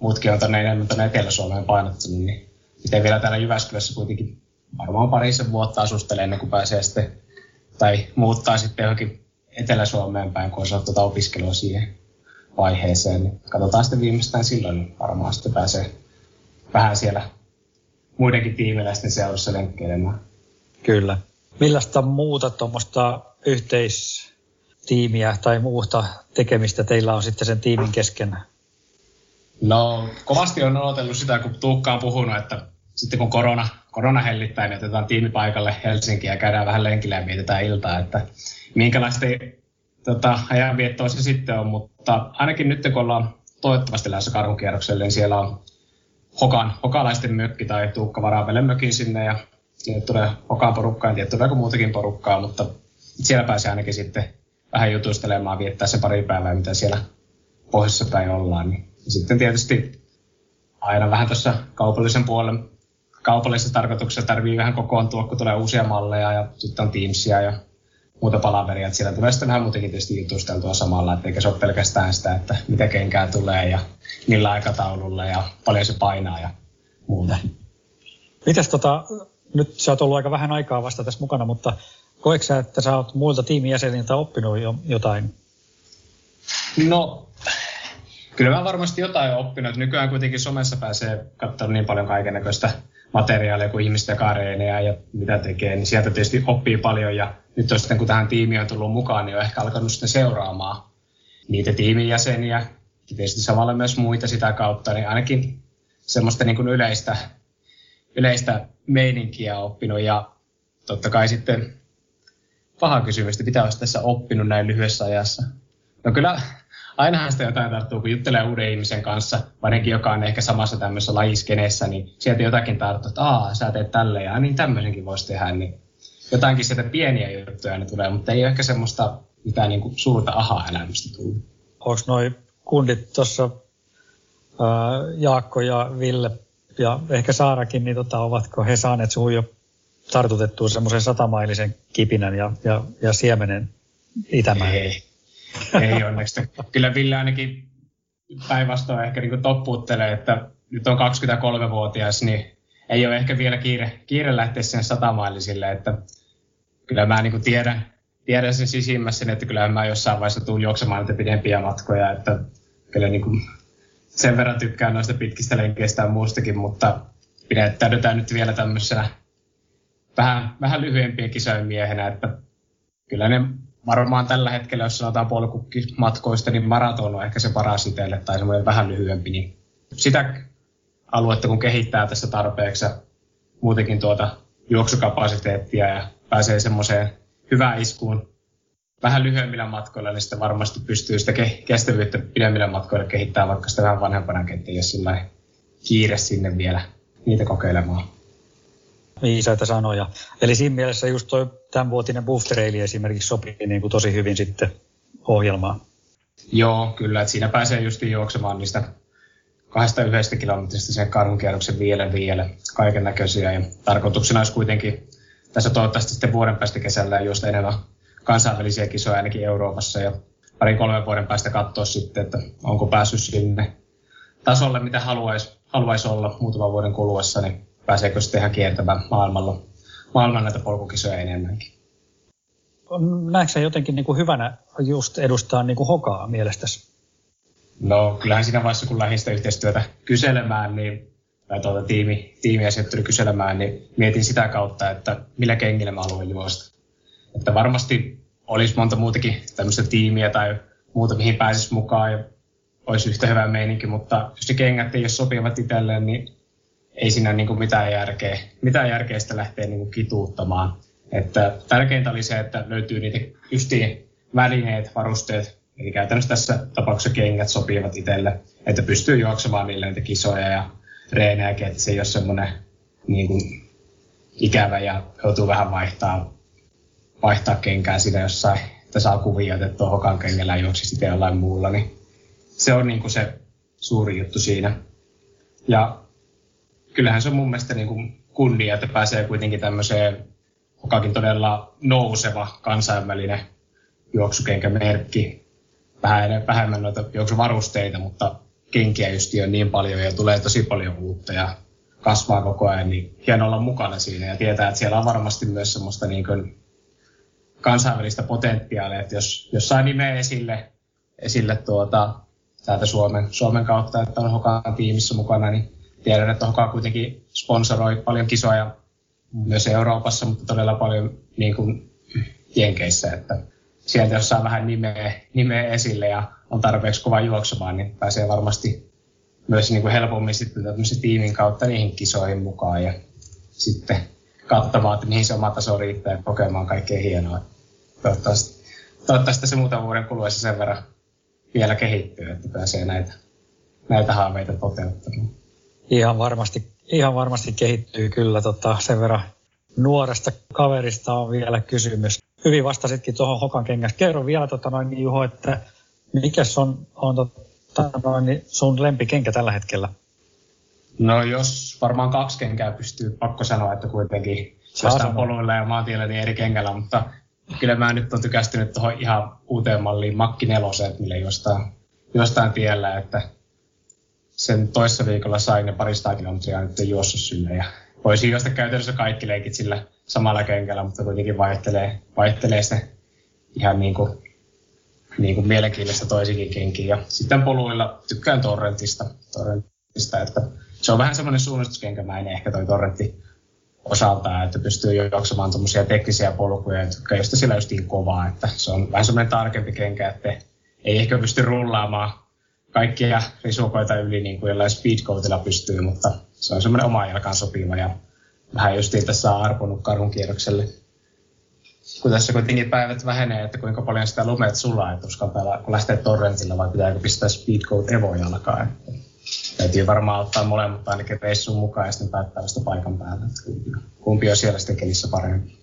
muutkin on tänne enemmän tänne Etelä-Suomeen painottunut, niin miten vielä täällä Jyväskylässä kuitenkin varmaan parisen vuotta asustelee ennen kuin pääsee sitten, tai muuttaa sitten johonkin Etelä-Suomeen päin, kun on saanut tuota opiskelua siihen vaiheeseen. Niin katsotaan sitten viimeistään silloin, niin varmaan sitten pääsee vähän siellä muidenkin tiimiläisten seurassa lenkkeilemään. Kyllä. Millaista muuta tuommoista yhteistiimiä tai muuta tekemistä teillä on sitten sen tiimin kesken? No kovasti on odotellut sitä, kun Tuukka on puhunut, että sitten kun korona, korona hellittää, niin otetaan tiimi paikalle Helsinkiin ja käydään vähän lenkillä ja mietitään iltaa, että minkälaista tota, ajanviettoa se sitten on, mutta ainakin nyt kun ollaan toivottavasti lähdössä karhukierrokselle, niin siellä on Hokan, hokalaisten mökki tai Tuukka varaa mökin sinne ja sinne tulee Hokan porukkaa, en tiedä muutakin porukkaa, mutta siellä pääsee ainakin sitten vähän jutustelemaan, viettää se pari päivää, mitä siellä pohjoisessa päin ollaan. Niin. Sitten tietysti aina vähän tuossa kaupallisen puolen kaupallisessa tarkoituksessa tarvii vähän kokoontua, kun tulee uusia malleja ja sitten on Teamsia ja muuta palaveria. Että siellä tulee sitten vähän muutenkin tietysti jutusteltua samalla, että eikä se ole pelkästään sitä, että mitä kenkää tulee ja millä aikataululla ja paljon se painaa ja muuta. Mitäs tota, nyt sä oot ollut aika vähän aikaa vasta tässä mukana, mutta koetko sä, että sä oot muilta tiimijäseniltä oppinut jo jotain? No, kyllä mä varmasti jotain oppinut. Nykyään kuitenkin somessa pääsee katsomaan niin paljon kaikenlaista materiaalia kuin ihmisten kareeneja ja mitä tekee, niin sieltä tietysti oppii paljon. Ja nyt on sitten, kun tähän tiimiin on tullut mukaan, niin on ehkä alkanut sitten seuraamaan niitä tiimin jäseniä, tietysti samalla myös muita sitä kautta, niin ainakin semmoista niin kuin yleistä, yleistä meininkiä oppinut ja totta kai sitten paha kysymys, että mitä olisi tässä oppinut näin lyhyessä ajassa. No kyllä ainahan sitä jotain tarttuu, kun juttelee uuden ihmisen kanssa, varsinkin joka on ehkä samassa tämmöisessä lajiskeneessä, niin sieltä jotakin tarttuu, että aah, sä teet tälleen, ja niin tämmöisenkin voisi tehdä, niin jotainkin sieltä pieniä juttuja ne tulee, mutta ei ole ehkä semmoista mitään niin kuin suurta aha-elämystä tullut. Onko noi kundit tuossa Jaakko ja Ville ja ehkä Saarakin, niin tota, ovatko he saaneet sinun jo tartutettua semmoisen satamailisen kipinän ja, ja, ja siemenen itämään? Ei, ei onneksi. Kyllä Ville ainakin päinvastoin ehkä niin toppuuttelee, että nyt on 23-vuotias, niin ei ole ehkä vielä kiire, kiire lähteä sen satamailisille, että kyllä mä niin tiedän, tiedän sen sisimmässä, että kyllä mä jossain vaiheessa tuun juoksemaan niitä pidempiä matkoja, että kyllä niin kuin sen verran tykkään noista pitkistä lenkeistä ja muustakin, mutta pidättäydytään nyt vielä tämmöisenä vähän, vähän lyhyempien kisojen miehenä, että kyllä ne varmaan tällä hetkellä, jos sanotaan polkukkimatkoista, niin maraton on ehkä se paras itselle tai semmoinen vähän lyhyempi, niin sitä aluetta kun kehittää tässä tarpeeksi muutenkin tuota juoksukapasiteettia ja pääsee semmoiseen hyvään iskuun vähän lyhyemmillä matkoilla, niin sitten varmasti pystyy sitä kestävyyttä pidemmillä matkoilla kehittämään, vaikka sitä vähän vanhempana kenties sillä kiire sinne vielä niitä kokeilemaan. Viisaita sanoja. Eli siinä mielessä just tuo tämänvuotinen boostereili esimerkiksi sopii niin kuin tosi hyvin sitten ohjelmaan. Joo, kyllä. Että siinä pääsee just juoksemaan niistä kahdesta yhdestä kilometristä sen karhunkierroksen vielä vielä kaiken näköisiä. Ja tarkoituksena olisi kuitenkin tässä toivottavasti sitten vuoden päästä kesällä just enemmän kansainvälisiä kisoja ainakin Euroopassa ja parin kolmen vuoden päästä katsoa sitten, että onko päässyt sinne tasolle, mitä haluaisi, haluaisi olla muutaman vuoden kuluessa, niin pääseekö sitten ihan kiertämään maailmalla, maailman näitä polkukisoja enemmänkin. Näetkö sä jotenkin niin kuin hyvänä just edustaa niin kuin hokaa mielestäsi? No kyllähän siinä vaiheessa, kun lähdin sitä yhteistyötä kyselemään, niin, tai tuota tiimi, tiimiä kyselemään, niin mietin sitä kautta, että millä kengillä mä haluan juosta. Että varmasti olisi monta muutakin tämmöistä tiimiä tai muuta, mihin pääsisi mukaan ja olisi yhtä hyvä meininki, mutta jos ne kengät ei ole sopivat itselleen, niin ei siinä niin kuin mitään järkeä, mitään järkeä sitä lähteä niin kuin kituuttamaan. Että tärkeintä oli se, että löytyy niitä justiin välineet, varusteet, eli käytännössä tässä tapauksessa kengät sopivat itselle, että pystyy juoksemaan niille niitä kisoja ja reenejäkin, että se ei ole semmoinen niin kuin, ikävä ja joutuu vähän vaihtaa vaihtaa kenkää siinä jossain, että saa kuvia otettua hokan kengellä ja juoksi sitten jollain muulla, niin se on niin kuin se suuri juttu siinä. Ja kyllähän se on mun mielestä niin kuin kunnia, että pääsee kuitenkin tämmöiseen hokakin todella nouseva kansainvälinen juoksukenkämerkki. Vähän vähemmän noita juoksuvarusteita, mutta kenkiä just on niin paljon ja tulee tosi paljon uutta ja kasvaa koko ajan, niin hieno olla mukana siinä ja tietää, että siellä on varmasti myös semmoista niin kuin kansainvälistä potentiaalia, että jos, jos saa nimeä esille, esille tuota, täältä Suomen, Suomen kautta, että on Hokan tiimissä mukana, niin tiedän, että Hoka kuitenkin sponsoroi paljon kisoja myös Euroopassa, mutta todella paljon niin kuin Jenkeissä, että sieltä jos saa vähän nimeä, nimeä esille ja on tarpeeksi kova juoksemaan, niin pääsee varmasti myös niin kuin helpommin sitten tiimin kautta niihin kisoihin mukaan ja sitten katsomaan, että mihin se oma taso riittää kokemaan kaikkea hienoa. Toivottavasti, toivottavasti se muutaman vuoden kuluessa sen verran vielä kehittyy, että pääsee näitä, näitä haaveita toteuttamaan. Ihan varmasti, ihan varmasti kehittyy kyllä tota, sen verran nuoresta kaverista on vielä kysymys. Hyvin vastasitkin tuohon Hokan kengässä. Kerro vielä tota noin, niin Juho, että mikä on, on tota noin, niin sun lempikenkä tällä hetkellä? No jos varmaan kaksi kenkää pystyy, pakko sanoa, että kuitenkin jostain poluilla ja maantiellä niin eri kengällä, mutta kyllä mä nyt on tykästynyt tuohon ihan uuteen malliin Makki neloset, millä jostain, jostain tiellä, että sen toissa viikolla sain ne parista kilometriä nyt juossut sinne ja voisi juosta käytännössä kaikki leikit sillä samalla kenkällä, mutta kuitenkin vaihtelee, vaihtelee se ihan niin kuin niin kuin mielenkiintoista toisikin kenkiä. Ja sitten poluilla tykkään torrentista, torrentista että se on vähän semmoinen suunnistuskenkämäinen ehkä toi torrentti osaltaan, että pystyy juoksemaan tuommoisia teknisiä polkuja, jotka ei sillä just niin kovaa, että se on vähän semmoinen tarkempi kenkä, että ei ehkä pysty rullaamaan kaikkia risukoita yli niin kuin jollain speedcoatilla pystyy, mutta se on semmoinen oma jalkaan sopiva ja vähän justiin tässä on arponut karhun kierrokselle. Kun tässä kuitenkin päivät vähenee, että kuinka paljon sitä lumeet sulaa, että uskaltaa kun lähtee torrentilla vai pitääkö pistää speedcoat Evo jalkaan. Täytyy varmaan ottaa molemmat ainakin reissuun mukaan ja sitten päättää paikan päällä, kumpi, on siellä sitten kelissä parempi.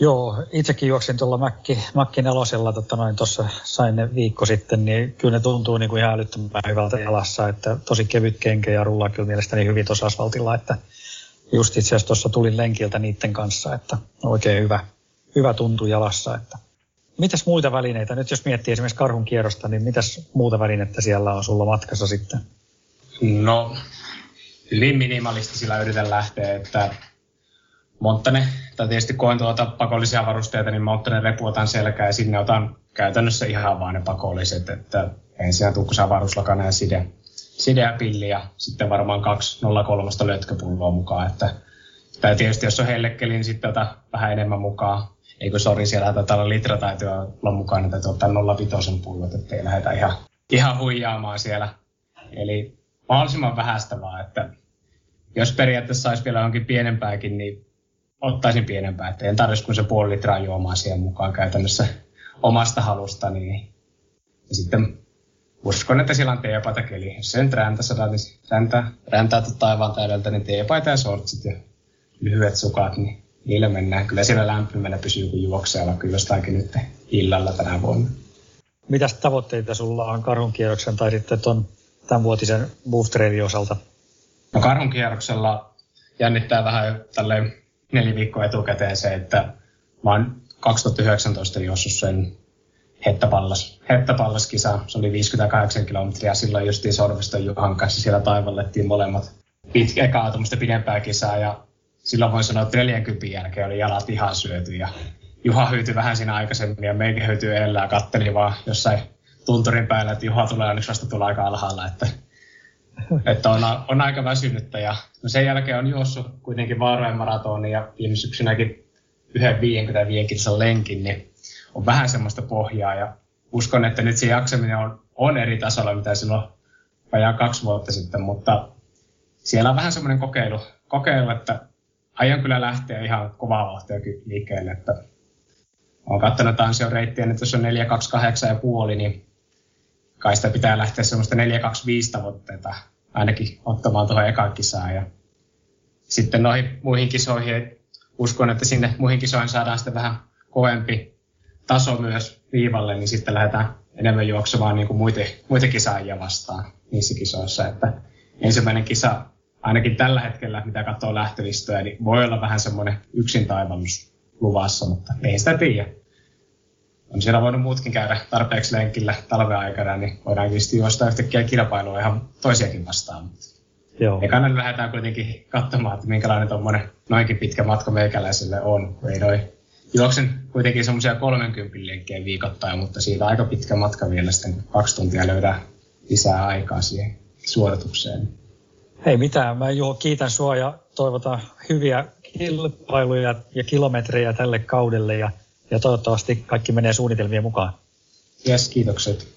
Joo, itsekin juoksin tuolla Mäkki, Mäkki nelosella, tota noin tuossa sain ne viikko sitten, niin kyllä ne tuntuu niin kuin ihan älyttömän hyvältä jalassa, että tosi kevyt kenkä ja rullaa kyllä mielestäni hyvin tuossa asfaltilla, että just itse asiassa tuossa tulin lenkiltä niiden kanssa, että oikein hyvä, hyvä tuntuu jalassa, että Mitäs muita välineitä? Nyt jos miettii esimerkiksi karhun kierrosta, niin mitäs muuta välinettä siellä on sulla matkassa sitten? No, hyvin minimalisti sillä yritän lähteä, että Monttane, tai tietysti koen tuota pakollisia varusteita, niin Monttane repu otan selkää ja sinne otan käytännössä ihan vaan ne pakolliset, että ensin tukkusa varuslakana ja side, side ja pilli ja sitten varmaan 203 lötköpulloa mukaan, että tai tietysti jos on hellekkeli, niin sitten ota vähän enemmän mukaan. Eikö sori, siellä taitaa olla litrataitoja olla mukaan, niin täytyy ottaa 0,5 pullot, ettei lähdetä ihan, ihan huijaamaan siellä. Eli mahdollisimman vähäistä vaan, että jos periaatteessa saisi vielä jonkin pienempääkin, niin ottaisin pienempää, että en tarvitsisi kuin se puoli litraa juomaa siihen mukaan käytännössä omasta halusta, niin ja sitten uskon, että siellä on teepaitakeli. Jos sen räntä saadaan, niin räntä, räntää taivaan täydeltä, niin teepaita ja sortsit ja lyhyet sukat, niin niillä mennään. Kyllä siellä lämpimänä pysyy, kun vaikka jostakin nyt illalla tänä vuonna. Mitäs tavoitteita sulla on karhun kierroksen tai sitten tuon tämänvuotisen Move Trailin osalta? No karhun kierroksella jännittää vähän tälle neljä viikkoa etukäteen se, että mä oon 2019 juossut sen Hettäpallas, Hettäpallaskisa. Se oli 58 kilometriä. Silloin justiin Sorviston Juhan kanssa siellä taivallettiin molemmat pitkä, ekaa pidempää kisaa. Ja silloin voin sanoa, että 40 jälkeen oli jalat ihan syöty. Ja Juha hyytyi vähän siinä aikaisemmin ja meikin hyytyi elää. Katteli vaan jossain tunturin päällä, että Juha tulee onneksi vasta tulla aika alhaalla. Että että on, on aika väsynyttä. Ja no sen jälkeen on juossut kuitenkin Vaarojen maratoni ja viime syksynäkin yhden 55 kilsan lenkin, niin on vähän semmoista pohjaa. Ja uskon, että nyt se jaksaminen on, on eri tasolla, mitä silloin vajaa kaksi vuotta sitten, mutta siellä on vähän semmoinen kokeilu, kokeilu että aion kyllä lähteä ihan kovaa vauhtia liikkeelle, että olen katsonut Ansio reittiä, että jos on 428 ja puoli, niin kai sitä pitää lähteä semmoista 425 tavoitteita ainakin ottamaan tuohon ekaan kisaan. Ja sitten noihin muihin kisoihin, uskon, että sinne muihin kisoihin saadaan sitten vähän kovempi taso myös viivalle, niin sitten lähdetään enemmän juoksemaan niin kuin muita, muita kisaajia vastaan niissä kisoissa. Että ensimmäinen kisa, ainakin tällä hetkellä, mitä katsoo lähtölistöä, niin voi olla vähän semmoinen yksin taivallus luvassa, mutta ei sitä tiedä on siellä voinut muutkin käydä tarpeeksi lenkillä talven aikana, niin voidaan tietysti juosta yhtäkkiä kilpailua ihan toisiakin vastaan. Joo. Ekana lähdetään kuitenkin katsomaan, että minkälainen tuommoinen noinkin pitkä matka meikäläiselle on. Ei noi juoksen kuitenkin semmoisia 30 lenkkejä viikoittain, mutta siitä aika pitkä matka vielä sitten kaksi tuntia löydää lisää aikaa siihen suoritukseen. Ei mitään, mä Juho kiitän sua ja toivotan hyviä kilpailuja ja kilometrejä tälle kaudelle ja ja toivottavasti kaikki menee suunnitelmien mukaan. Yes, kiitokset.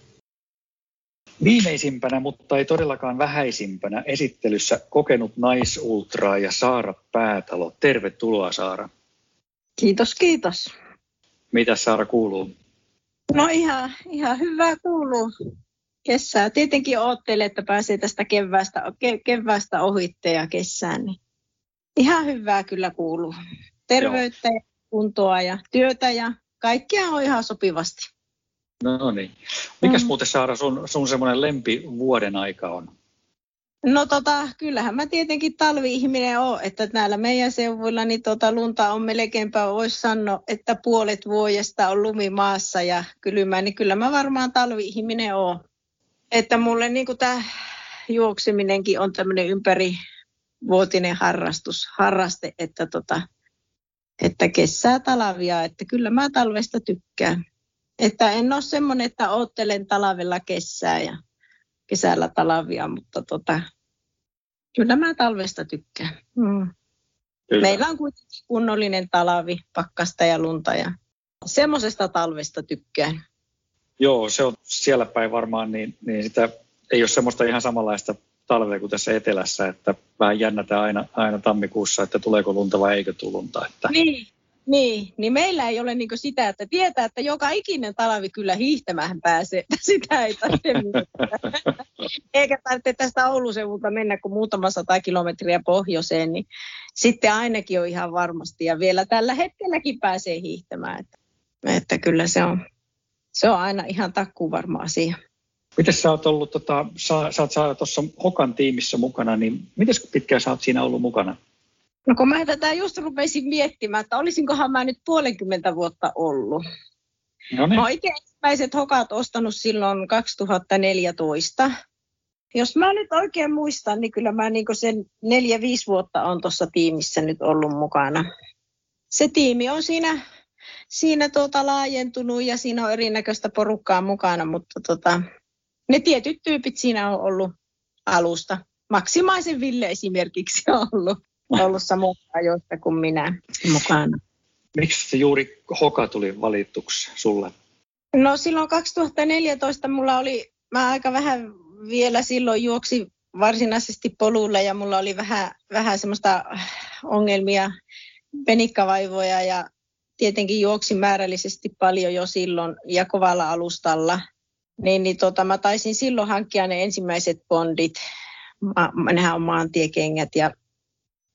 Viimeisimpänä, mutta ei todellakaan vähäisimpänä esittelyssä kokenut naisultraa ja Saara Päätalo. Tervetuloa Saara. Kiitos, kiitos. Mitä Saara kuuluu? No ihan, ihan hyvää kuuluu. Kesää. Tietenkin oottelee, että pääsee tästä keväästä, ke, keväästä ohitte ja kesään. Niin ihan hyvää kyllä kuuluu. Terveyttä Joo. ja kuntoa ja työtä ja kaikkia on ihan sopivasti. No niin. Mikäs mm. muuten Saara sun, sun semmoinen lempi vuoden aika on? No tota, kyllähän mä tietenkin talvi-ihminen oon, että näillä meidän seuvuilla niin tota, lunta on melkeinpä, voisi sanoa, että puolet vuodesta on lumi maassa ja kylmä, niin kyllä mä varmaan talvi-ihminen oon. Että mulle niin tämä juokseminenkin on tämmöinen ympärivuotinen harrastus, harraste, että tota, että kesää talavia, että kyllä mä talvesta tykkään. Että en ole semmoinen, että oottelen talvella kesää ja kesällä talavia, mutta tota, kyllä mä talvesta tykkään. Mm. Kyllä. Meillä on kuitenkin kunnollinen talavi, pakkasta ja lunta ja semmoisesta talvesta tykkään. Joo, se on siellä päin varmaan, niin, niin sitä ei ole semmoista ihan samanlaista talvea kuin tässä etelässä, että vähän jännätään aina, aina tammikuussa, että tuleeko lunta vai eikö tule lunta. Että... Niin, niin, niin meillä ei ole niin sitä, että tietää, että joka ikinen talvi kyllä hiihtämään pääsee, että sitä ei tarvitse Eikä tarvitse tästä Oulun mennä kuin muutama sata kilometriä pohjoiseen, niin sitten ainakin on ihan varmasti. Ja vielä tällä hetkelläkin pääsee hiihtämään. Että, että kyllä se on, se on aina ihan takkuun varma asia. Miten sä oot ollut, tota, sä, sä oot tuossa Hokan tiimissä mukana, niin miten pitkään sä oot siinä ollut mukana? No kun mä tätä just rupesin miettimään, että olisinkohan mä nyt puolenkymmentä vuotta ollut. No niin. Mä oon itse ensimmäiset hokat ostanut silloin 2014. Jos mä nyt oikein muistan, niin kyllä mä niin sen neljä-viisi vuotta on tuossa tiimissä nyt ollut mukana. Se tiimi on siinä, siinä tuota laajentunut ja siinä on erinäköistä porukkaa mukana, mutta tota, ne tietyt tyypit siinä on ollut alusta. Maksimaisen Ville esimerkiksi on ollut ollut samoissa ajoissa kuin minä mukana. Miksi se juuri Hoka tuli valituksi sulle? No silloin 2014 mulla oli, mä aika vähän vielä silloin juoksi varsinaisesti polulla ja mulla oli vähän, vähän semmoista ongelmia, penikkavaivoja ja tietenkin juoksi määrällisesti paljon jo silloin ja kovalla alustalla. Niin, niin tota, mä taisin silloin hankkia ne ensimmäiset bondit. Mä, nehän on maantiekengät ja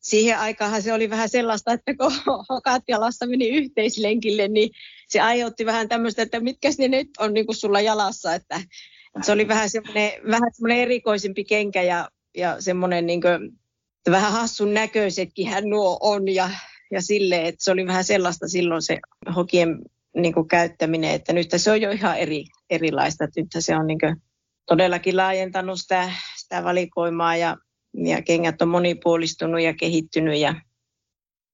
siihen aikaan se oli vähän sellaista, että kun hokat jalassa meni yhteislenkille, niin se aiheutti vähän tämmöistä, että mitkä ne nyt on niin kuin sulla jalassa, että se oli vähän semmoinen, vähän semmoinen erikoisempi kenkä ja, ja semmoinen niin kuin, vähän hassun näköisetkin hän nuo on ja, ja sille, että se oli vähän sellaista silloin se hokien niin kuin käyttäminen, että nyt se on jo ihan eri, erilaista, nyt se on niin kuin todellakin laajentanut sitä, sitä valikoimaa ja ja kengät on monipuolistunut ja kehittynyt ja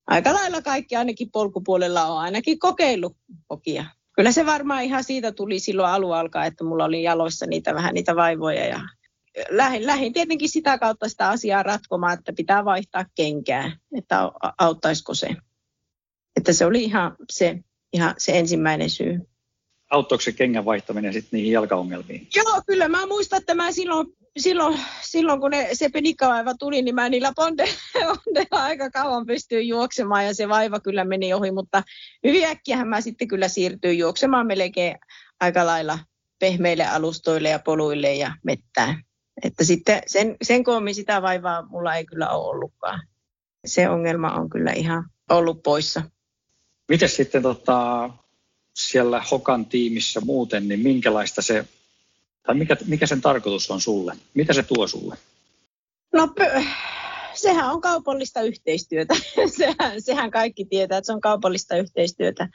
aika lailla kaikki ainakin polkupuolella on ainakin kokeillut hokia. Kyllä se varmaan ihan siitä tuli silloin alu alkaa, että mulla oli jaloissa niitä vähän niitä vaivoja ja lähin, lähin tietenkin sitä kautta sitä asiaa ratkomaan, että pitää vaihtaa kenkää, että auttaisiko se. Että se oli ihan se, ihan se ensimmäinen syy. Auttoiko se kengän vaihtaminen sitten niihin jalkaongelmiin? Joo, kyllä mä muistan, että mä silloin silloin, silloin kun ne, se penikkavaiva tuli, niin mä niillä pondeilla aika kauan pystyin juoksemaan ja se vaiva kyllä meni ohi, mutta hyvin äkkiähän mä sitten kyllä siirtyin juoksemaan melkein aika lailla pehmeille alustoille ja poluille ja mettään. Että sitten sen, sen koommin sitä vaivaa mulla ei kyllä ole ollutkaan. Se ongelma on kyllä ihan ollut poissa. Miten sitten tota, siellä Hokan tiimissä muuten, niin minkälaista se tai mikä, mikä sen tarkoitus on sulle? Mitä se tuo sulle? No sehän on kaupallista yhteistyötä. sehän, sehän kaikki tietää, että se on kaupallista yhteistyötä.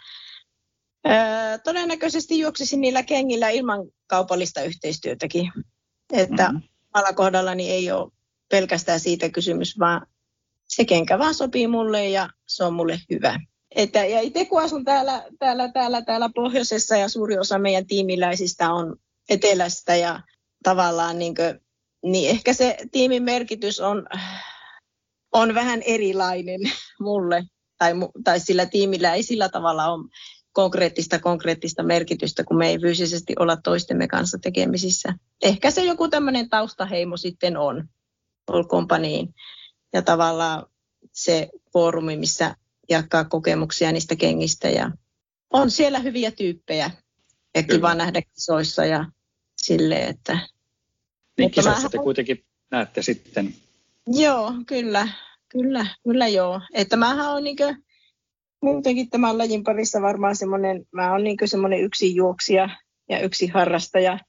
Öö, todennäköisesti juoksisin niillä kengillä ilman kaupallista yhteistyötäkin. Että mm-hmm. alakohdallani ei ole pelkästään siitä kysymys, vaan se kenkä vaan sopii mulle ja se on mulle hyvä. Että, ja itse kun asun täällä, täällä, täällä, täällä pohjoisessa ja suuri osa meidän tiimiläisistä on etelästä ja tavallaan niin, kuin, niin ehkä se tiimin merkitys on, on vähän erilainen mulle tai, tai sillä tiimillä ei sillä tavalla ole konkreettista konkreettista merkitystä, kun me ei fyysisesti olla toistemme kanssa tekemisissä. Ehkä se joku tämmöinen taustaheimo sitten on, olkoonpa niin. Ja tavallaan se foorumi, missä jakaa kokemuksia niistä kengistä ja on siellä hyviä tyyppejä, ja kiva Kyllä. nähdä kisoissa ja sille, että... Niin kisoissa te kuitenkin näette sitten. Joo, kyllä, kyllä, kyllä joo. Että mähän on niinkö, muutenkin tämän lajin parissa varmaan semmoinen, mä oon niinkö semmoinen yksi juoksija ja yksi harrastaja,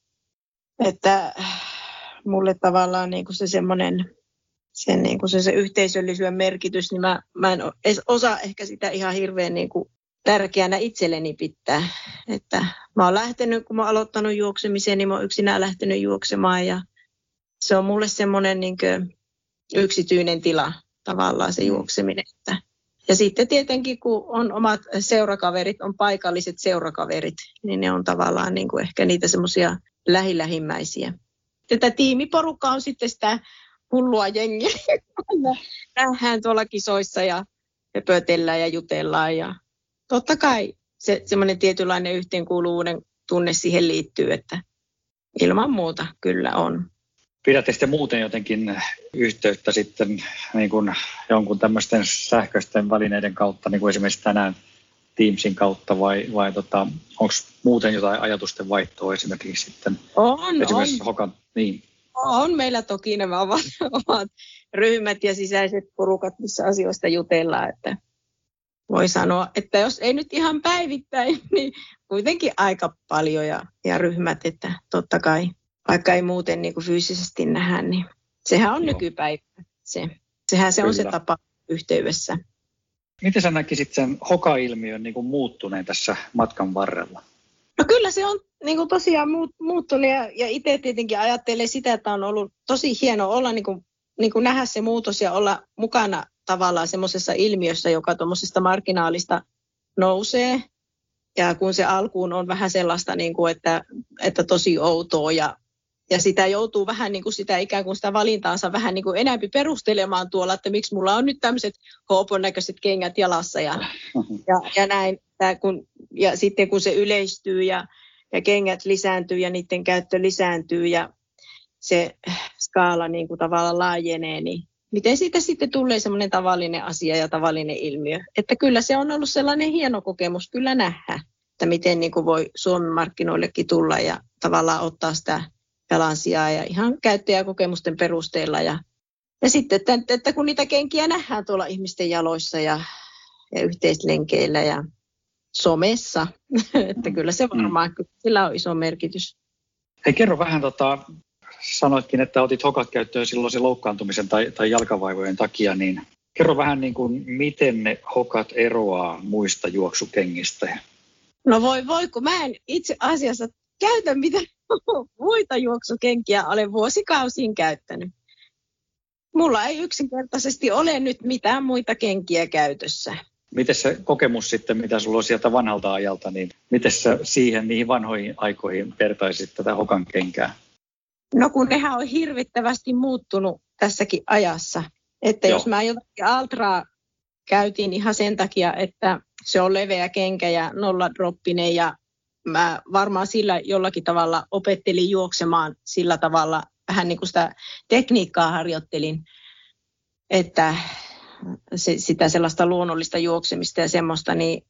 että mulle tavallaan niin kuin se semmoinen sen, niin kuin se, se yhteisöllisyyden merkitys, niin mä, mä en osaa ehkä sitä ihan hirveän niin kuin tärkeänä itselleni pitää. Että mä oon lähtenyt, kun mä oon aloittanut juoksemisen, niin mä oon yksinään lähtenyt juoksemaan ja se on mulle semmoinen niin yksityinen tila tavallaan se juokseminen. Että Ja sitten tietenkin, kun on omat seurakaverit, on paikalliset seurakaverit, niin ne on tavallaan niin kuin ehkä niitä semmoisia lähilähimmäisiä. Tätä tiimiporukka on sitten sitä hullua jengiä. Nähdään tuolla kisoissa ja höpötellään ja jutellaan. Ja totta kai se semmoinen tietynlainen yhteenkuuluvuuden tunne siihen liittyy, että ilman muuta kyllä on. Pidätte sitten muuten jotenkin yhteyttä sitten niin kuin jonkun tämmöisten sähköisten välineiden kautta, niin kuin esimerkiksi tänään Teamsin kautta vai, vai tota, onko muuten jotain ajatusten vaihtoa esimerkiksi sitten? On, esimerkiksi on. Hokan, niin. On meillä toki nämä omat, omat ryhmät ja sisäiset porukat, missä asioista jutellaan, että voi sanoa, että jos ei nyt ihan päivittäin, niin kuitenkin aika paljon ja, ja ryhmät, että totta kai vaikka ei muuten niin kuin fyysisesti nähdä, niin sehän on Joo. nykypäivä. Se. Sehän se Kyllä. on se tapa yhteydessä. Miten sä näkisit sen hoka-ilmiön niin kuin muuttuneen tässä matkan varrella? No kyllä se on niin kuin tosiaan muuttunut ja, ja itse tietenkin ajattelen sitä, että on ollut tosi hieno olla niin kuin, niin kuin nähdä se muutos ja olla mukana tavallaan semmoisessa ilmiössä, joka tuommoisesta marginaalista nousee. Ja kun se alkuun on vähän sellaista, niin kuin, että, että tosi outoa ja ja sitä joutuu vähän niin kuin sitä ikään kuin sitä valintaansa vähän niin kuin enemmän perustelemaan tuolla, että miksi mulla on nyt tämmöiset hoopon näköiset kengät jalassa ja, ja, ja näin. Tää kun, ja sitten kun se yleistyy ja, ja kengät lisääntyy ja niiden käyttö lisääntyy ja se skaala niin kuin tavallaan laajenee, niin miten siitä sitten tulee semmoinen tavallinen asia ja tavallinen ilmiö. Että kyllä se on ollut sellainen hieno kokemus kyllä nähdä, että miten niin kuin voi Suomen markkinoillekin tulla ja tavallaan ottaa sitä jalansijaa ja ihan käyttäjäkokemusten perusteella. Ja, ja sitten, että, että kun niitä kenkiä nähdään tuolla ihmisten jaloissa ja, ja yhteislenkeillä ja somessa, että kyllä se mm. varmaan, mm. sillä on iso merkitys. Hei, kerro vähän, tota, sanoitkin, että otit hokat käyttöön silloin se loukkaantumisen tai, tai jalkavaivojen takia, niin kerro vähän niin kuin, miten ne hokat eroaa muista juoksukengistä? No voi voi, kun mä en itse asiassa käytä mitään muita juoksukenkiä olen vuosikausiin käyttänyt. Mulla ei yksinkertaisesti ole nyt mitään muita kenkiä käytössä. Miten se kokemus sitten, mitä sulla on sieltä vanhalta ajalta, niin miten sä siihen niihin vanhoihin aikoihin vertaisit tätä hokan kenkää? No kun nehän on hirvittävästi muuttunut tässäkin ajassa. Että Joo. jos mä jotakin altraa käytin ihan sen takia, että se on leveä kenkä ja nolladroppinen ja mä varmaan sillä jollakin tavalla opettelin juoksemaan sillä tavalla, vähän niin kuin sitä tekniikkaa harjoittelin, että se, sitä sellaista luonnollista juoksemista ja semmoista, niin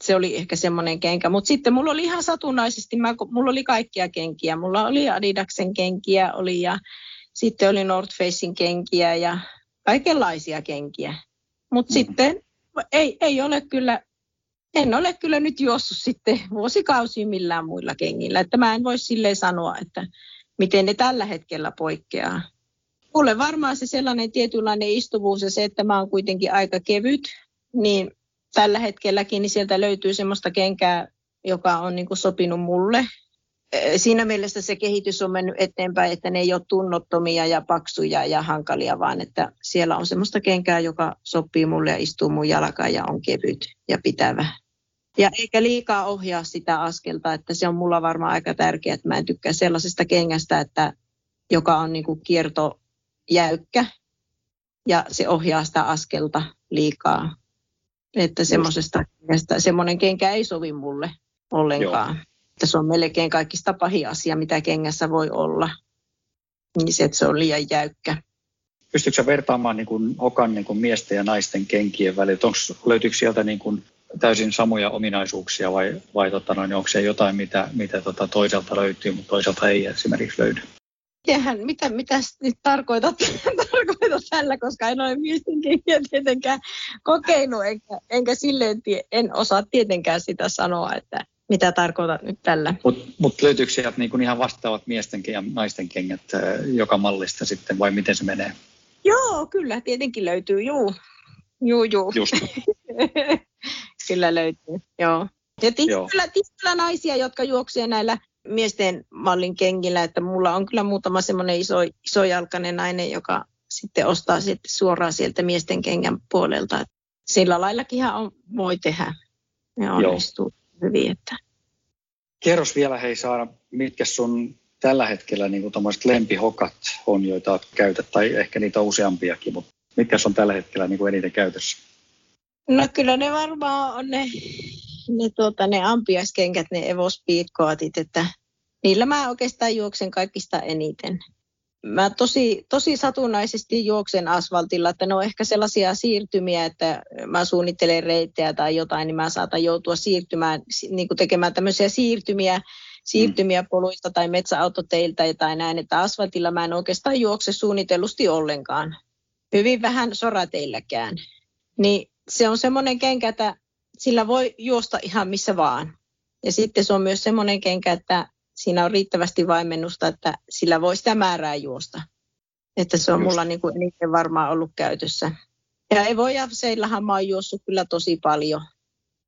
se oli ehkä semmoinen kenkä. Mutta sitten mulla oli ihan satunnaisesti, mä, mulla oli kaikkia kenkiä. Mulla oli Adidaksen kenkiä oli ja sitten oli North Facein kenkiä ja kaikenlaisia kenkiä. Mutta mm. sitten ei, ei ole kyllä en ole kyllä nyt juossut sitten vuosikausiin millään muilla kengillä. Että mä en voi silleen sanoa, että miten ne tällä hetkellä poikkeaa. Mulle varmaan se sellainen tietynlainen istuvuus ja se, että mä oon kuitenkin aika kevyt, niin tällä hetkelläkin niin sieltä löytyy semmoista kenkää, joka on niin sopinut mulle. Siinä mielessä se kehitys on mennyt eteenpäin, että ne ei ole tunnottomia ja paksuja ja hankalia, vaan että siellä on semmoista kenkää, joka sopii mulle ja istuu mun jalkaan ja on kevyt ja pitävä. Ja eikä liikaa ohjaa sitä askelta, että se on mulla varmaan aika tärkeää, että mä en tykkää sellaisesta kengästä, että, joka on niin kuin kiertojäykkä ja se ohjaa sitä askelta liikaa. Että semmoisesta semmoinen kenkä ei sovi mulle ollenkaan. Joo. Että se on melkein kaikista pahin asia, mitä kengässä voi olla. Niin se, että se on liian jäykkä. Pystytkö vertaamaan niin kuin Hokan niin kuin miesten ja naisten kenkien välillä? löytyykö sieltä niin kuin täysin samoja ominaisuuksia vai, vai tota noin, onko se jotain, mitä, mitä tota toiselta löytyy, mutta toiselta ei esimerkiksi löydy? Tiedän, mitä, mitä nyt tarkoitat, tarkoitat tällä, koska en ole miesten tietenkään kokeillut, enkä, enkä silleen tie, en osaa tietenkään sitä sanoa, että mitä tarkoitat nyt tällä. Mutta mut löytyykö sieltä niinku ihan vastaavat miesten ja naisten kengät joka mallista sitten vai miten se menee? Joo, kyllä tietenkin löytyy, juu. Juu, juu. Just. Kyllä löytyy, joo. Ja kyllä, kyllä naisia, jotka juoksee näillä miesten mallin kengillä, että mulla on kyllä muutama semmoinen iso, isojalkainen nainen, joka sitten ostaa sitten suoraan sieltä miesten kengän puolelta. sillä laillakinhan on, voi tehdä. Ne onnistuu Joo. Hyvin. Että. Kerros vielä hei Saara, mitkä sun tällä hetkellä niin lempihokat on, joita käytät, tai ehkä niitä on useampiakin, mutta mitkä on tällä hetkellä niin kuin eniten käytössä? No kyllä ne varmaan on ne, ne, tuota, ne ampiaiskengät, ne evospiikkootit, että niillä mä oikeastaan juoksen kaikista eniten. Mä tosi, tosi satunnaisesti juoksen asfaltilla, että ne on ehkä sellaisia siirtymiä, että mä suunnittelen reittejä tai jotain, niin mä saatan joutua siirtymään, niin kuin tekemään tämmöisiä siirtymiä, siirtymiä poluista tai metsäautoteiltä tai näin, että asfaltilla mä en oikeastaan juokse suunnitellusti ollenkaan. Hyvin vähän sorateilläkään. Niin se on semmoinen kenkä, että sillä voi juosta ihan missä vaan. Ja sitten se on myös semmoinen kenkä, että siinä on riittävästi vaimennusta, että sillä voi sitä määrää juosta. Että se on Just. mulla niin kuin eniten varmaan ollut käytössä. Ja ei voi Seillahan mä oon juossut kyllä tosi paljon.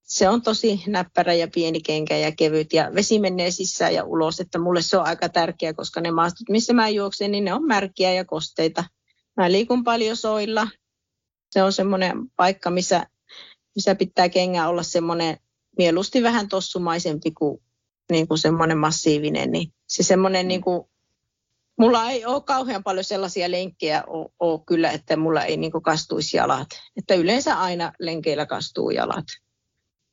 Se on tosi näppärä ja pieni kenkä ja kevyt ja vesi menee sisään ja ulos, että mulle se on aika tärkeä, koska ne maastot, missä mä juoksen, niin ne on märkiä ja kosteita. Mä liikun paljon soilla. Se on semmoinen paikka, missä, missä pitää kengä olla semmoinen mieluusti vähän tossumaisempi kuin niin kuin semmoinen massiivinen, niin se semmoinen niin kuin, mulla ei ole kauhean paljon sellaisia lenkkejä ole, kyllä, että mulla ei niin kuin kastuisi jalat. Että yleensä aina lenkeillä kastuu jalat.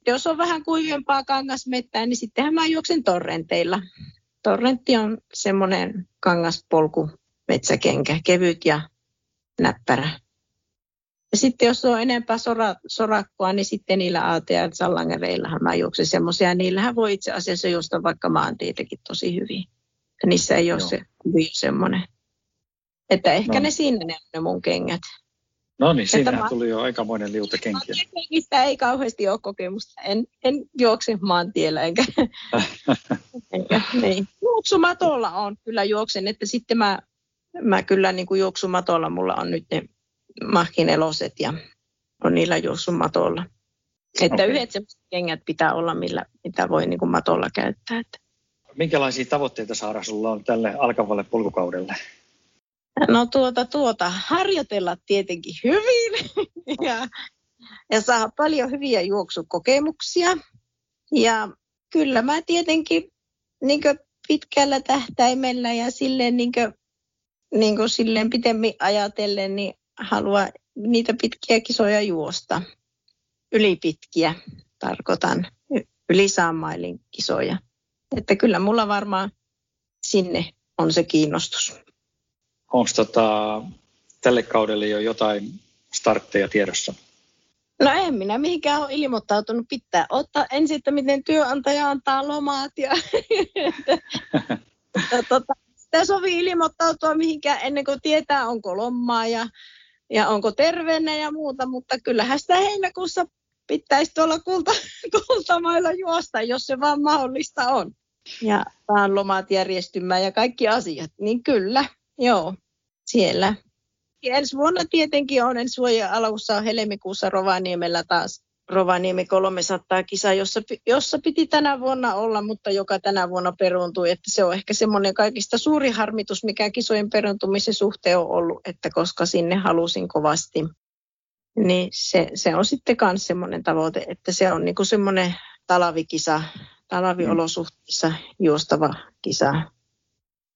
Jos on vähän kuivempaa kangasmettää, niin sittenhän mä juoksen torrenteilla. Torrentti on semmoinen kangaspolku metsäkenkä, kevyt ja näppärä. Sitten jos on enempää sora, sorakkoa, niin sitten niillä AT- ja sallangereillahan mä juoksen semmoisia. Niillähän voi itse asiassa juosta vaikka maantietäkin tosi hyvin. Ja niissä ei ole Joo. se kuvio semmoinen. Että ehkä no. ne sinne ne, ne mun kengät. No niin, siinähän tuli jo aikamoinen liuta kenkiä. Kengistä ei kauheasti ole kokemusta. En, en juokse maantiellä enkä, enkä niin. Juoksumatolla on kyllä juoksen, että sitten mä, mä kyllä niin kuin juoksumatolla mulla on nyt ne mahkineloset ja on niillä juossut matolla. Että okay. yhdet kengät pitää olla, millä, mitä voi niin kuin matolla käyttää. Että. Minkälaisia tavoitteita Saara sulla on tälle alkavalle polkukaudelle? No tuota, tuota, harjoitella tietenkin hyvin ja, ja saa paljon hyviä juoksukokemuksia. Ja kyllä mä tietenkin niin pitkällä tähtäimellä ja silleen, niin kuin, niin kuin silleen pitemmin ajatellen, niin halua niitä pitkiä kisoja juosta. Ylipitkiä tarkoitan, yli mailin kisoja. Että kyllä mulla varmaan sinne on se kiinnostus. Onko tota, tälle kaudelle jo jotain startteja tiedossa? No en minä mihinkään ole ilmoittautunut. Pitää ottaa ensin, että miten työnantaja antaa lomaat. Ja, tota, sitä sovi ilmoittautua mihinkään ennen kuin tietää, onko lomaa ja ja onko terveenä ja muuta, mutta kyllähän sitä heinäkuussa pitäisi tuolla kulta, kultamailla juosta, jos se vaan mahdollista on. Ja vaan lomat järjestymään ja kaikki asiat, niin kyllä, joo, siellä. Ja ensi vuonna tietenkin on, ensi vuoden alussa helmikuussa Rovaniemellä taas Rovaniemi 300 kisa, jossa, jossa piti tänä vuonna olla, mutta joka tänä vuonna peruuntui. Että se on ehkä semmoinen kaikista suuri harmitus, mikä kisojen peruuntumisen suhteen on ollut, että koska sinne halusin kovasti. Niin se, se on sitten myös semmoinen tavoite, että se on niinku semmoinen talavikisa, talaviolosuhteissa juostava kisa.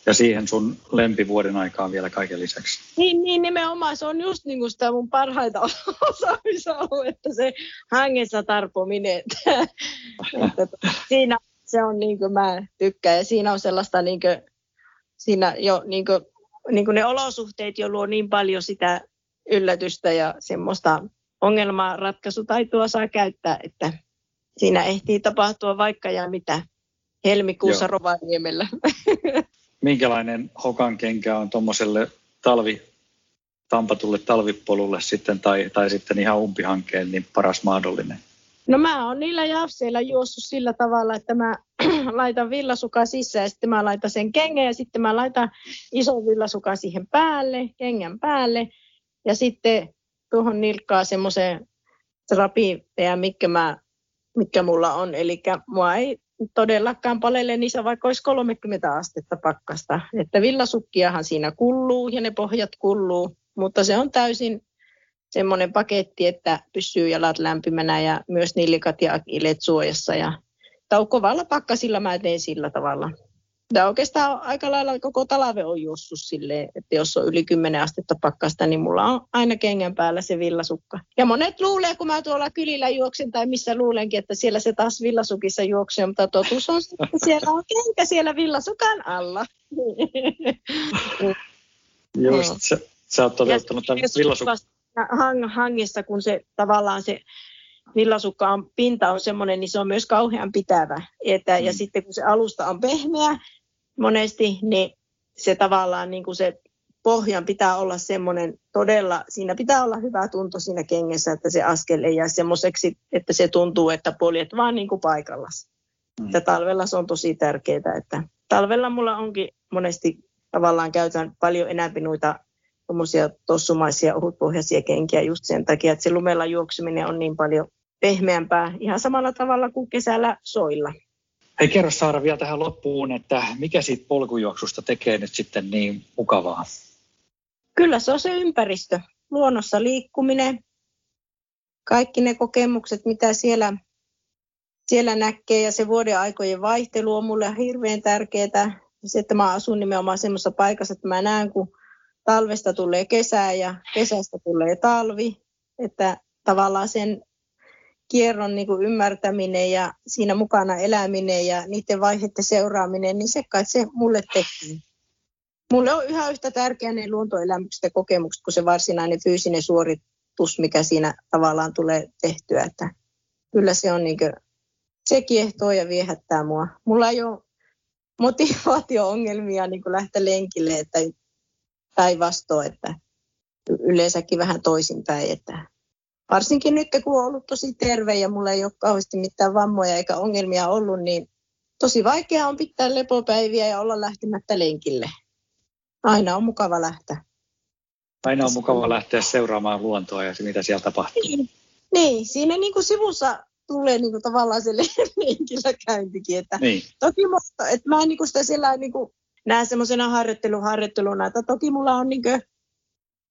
Ja siihen sun lempivuoden aikaan vielä kaiken lisäksi. Niin, niin nimenomaan. Se on just niin kuin sitä mun parhaita osaamisaluetta, se hangessa tarpominen. Siinä se on niin kuin mä tykkään. Ja siinä on sellaista niin kuin, siinä jo niin kuin, niin kuin ne olosuhteet jo luo niin paljon sitä yllätystä ja semmoista ongelmaa ratkaisutaitoa saa käyttää, että siinä ehtii tapahtua vaikka ja mitä helmikuussa Joo. Rovaniemellä. minkälainen hokan kenkä on tuommoiselle talvi, tampatulle talvipolulle sitten tai, tai sitten ihan umpihankkeen niin paras mahdollinen? No mä oon niillä jafseilla juossut sillä tavalla, että mä laitan villasuka sisään ja sitten mä laitan sen kengän ja sitten mä laitan ison villasukan siihen päälle, kengän päälle ja sitten tuohon nilkkaa semmoisen rapiin, mikä, mä, mikä mulla on. Eli mua ei todellakaan palelle niissä vaikka olisi 30 astetta pakkasta. Että villasukkiahan siinä kulluu ja ne pohjat kulluu, mutta se on täysin semmoinen paketti, että pysyy jalat lämpimänä ja myös nillikat ja akileet suojassa. Ja, tai kovalla pakkasilla mä teen sillä tavalla. Tämä oikeastaan aika lailla koko talve on juossut silleen, että jos on yli 10 astetta pakkasta, niin mulla on aina kengän päällä se villasukka. Ja monet luulee, kun mä tuolla kylillä juoksen tai missä luulenkin, että siellä se taas villasukissa juoksee, mutta totuus on että siellä on kenkä siellä villasukan alla. Just, sä, sä oot toteuttanut tämän villasukka. Hang, hangessa, kun se tavallaan se villasukkaan pinta on semmoinen, niin se on myös kauhean pitävä. Että, mm. Ja sitten kun se alusta on pehmeä monesti, niin se tavallaan niin kuin se pohjan pitää olla semmoinen todella, siinä pitää olla hyvä tunto siinä kengessä, että se askel ei jää semmoiseksi, että se tuntuu, että poljet vaan niin kuin paikallas. Mm. Ja talvella se on tosi tärkeää, että talvella mulla onkin monesti tavallaan käytän paljon enemmän noita tuommoisia tossumaisia ohutpohjaisia kenkiä just sen takia, että se lumella juokseminen on niin paljon pehmeämpää ihan samalla tavalla kuin kesällä soilla. Hei kerro Saara vielä tähän loppuun, että mikä siitä polkujuoksusta tekee nyt sitten niin mukavaa? Kyllä se on se ympäristö, luonnossa liikkuminen, kaikki ne kokemukset, mitä siellä, siellä näkee ja se vuoden aikojen vaihtelu on mulle hirveän tärkeää. Se, että mä asun nimenomaan semmoisessa paikassa, että mä näen, kun talvesta tulee kesä ja kesästä tulee talvi, että tavallaan sen kierron niin kuin ymmärtäminen ja siinä mukana eläminen ja niiden vaiheiden seuraaminen, niin se kai se mulle tekee. Mulle on yhä yhtä tärkeä ne luontoelämykset ja kokemukset kuin se varsinainen fyysinen suoritus, mikä siinä tavallaan tulee tehtyä. Että kyllä se on niin kuin, se kiehtoo ja viehättää mua. Mulla ei ole motivaatio-ongelmia niin kuin lähteä lenkille, että päinvastoin, että yleensäkin vähän toisinpäin, että varsinkin nyt kun on ollut tosi terve ja mulla ei ole kauheasti mitään vammoja eikä ongelmia ollut, niin tosi vaikea on pitää lepopäiviä ja olla lähtemättä lenkille. Aina on mukava lähteä. Aina on mukava lähteä seuraamaan luontoa ja se, mitä siellä tapahtuu. Niin, niin siinä niin kuin sivussa tulee niin kuin tavallaan se lenkillä käyntikin. Että niin. Toki mutta, että mä en niin kuin sitä siellä niin kuin näe semmoisena harjoitteluna, että toki mulla on niin kuin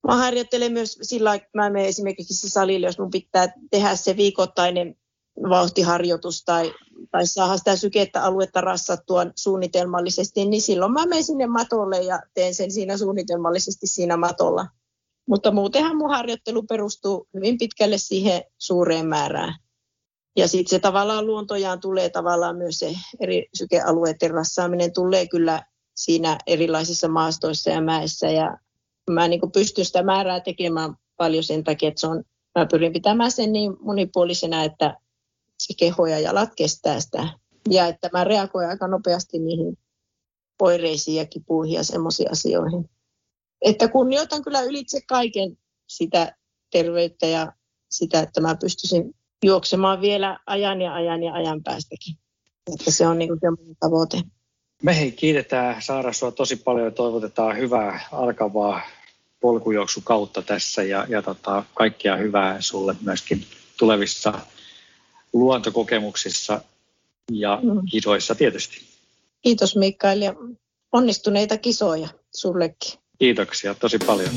Mä harjoittelen myös sillä että mä menen esimerkiksi salille, jos mun pitää tehdä se viikoittainen vauhtiharjoitus tai, tai saada sitä sykettä aluetta rassattua suunnitelmallisesti, niin silloin mä menen sinne matolle ja teen sen siinä suunnitelmallisesti siinä matolla. Mutta muutenhan mun harjoittelu perustuu hyvin pitkälle siihen suureen määrään. Ja sitten se tavallaan luontojaan tulee tavallaan myös se eri sykealueiden rassaaminen tulee kyllä siinä erilaisissa maastoissa ja mäissä ja mä niin pystyn sitä määrää tekemään paljon sen takia, että se on, mä pyrin pitämään sen niin monipuolisena, että se keho ja jalat kestää sitä. Ja että mä reagoin aika nopeasti niihin oireisiin ja kipuihin ja semmoisiin asioihin. Että kunnioitan kyllä ylitse kaiken sitä terveyttä ja sitä, että mä pystyisin juoksemaan vielä ajan ja ajan ja ajan päästäkin. Että se on niin kuin tavoite. Me hei, kiitetään Saara sua tosi paljon ja toivotetaan hyvää alkavaa polkujuoksukautta tässä ja, ja tota, kaikkia hyvää sulle myöskin tulevissa luontokokemuksissa ja mm. kisoissa tietysti. Kiitos Mikael ja onnistuneita kisoja sullekin. Kiitoksia tosi paljon.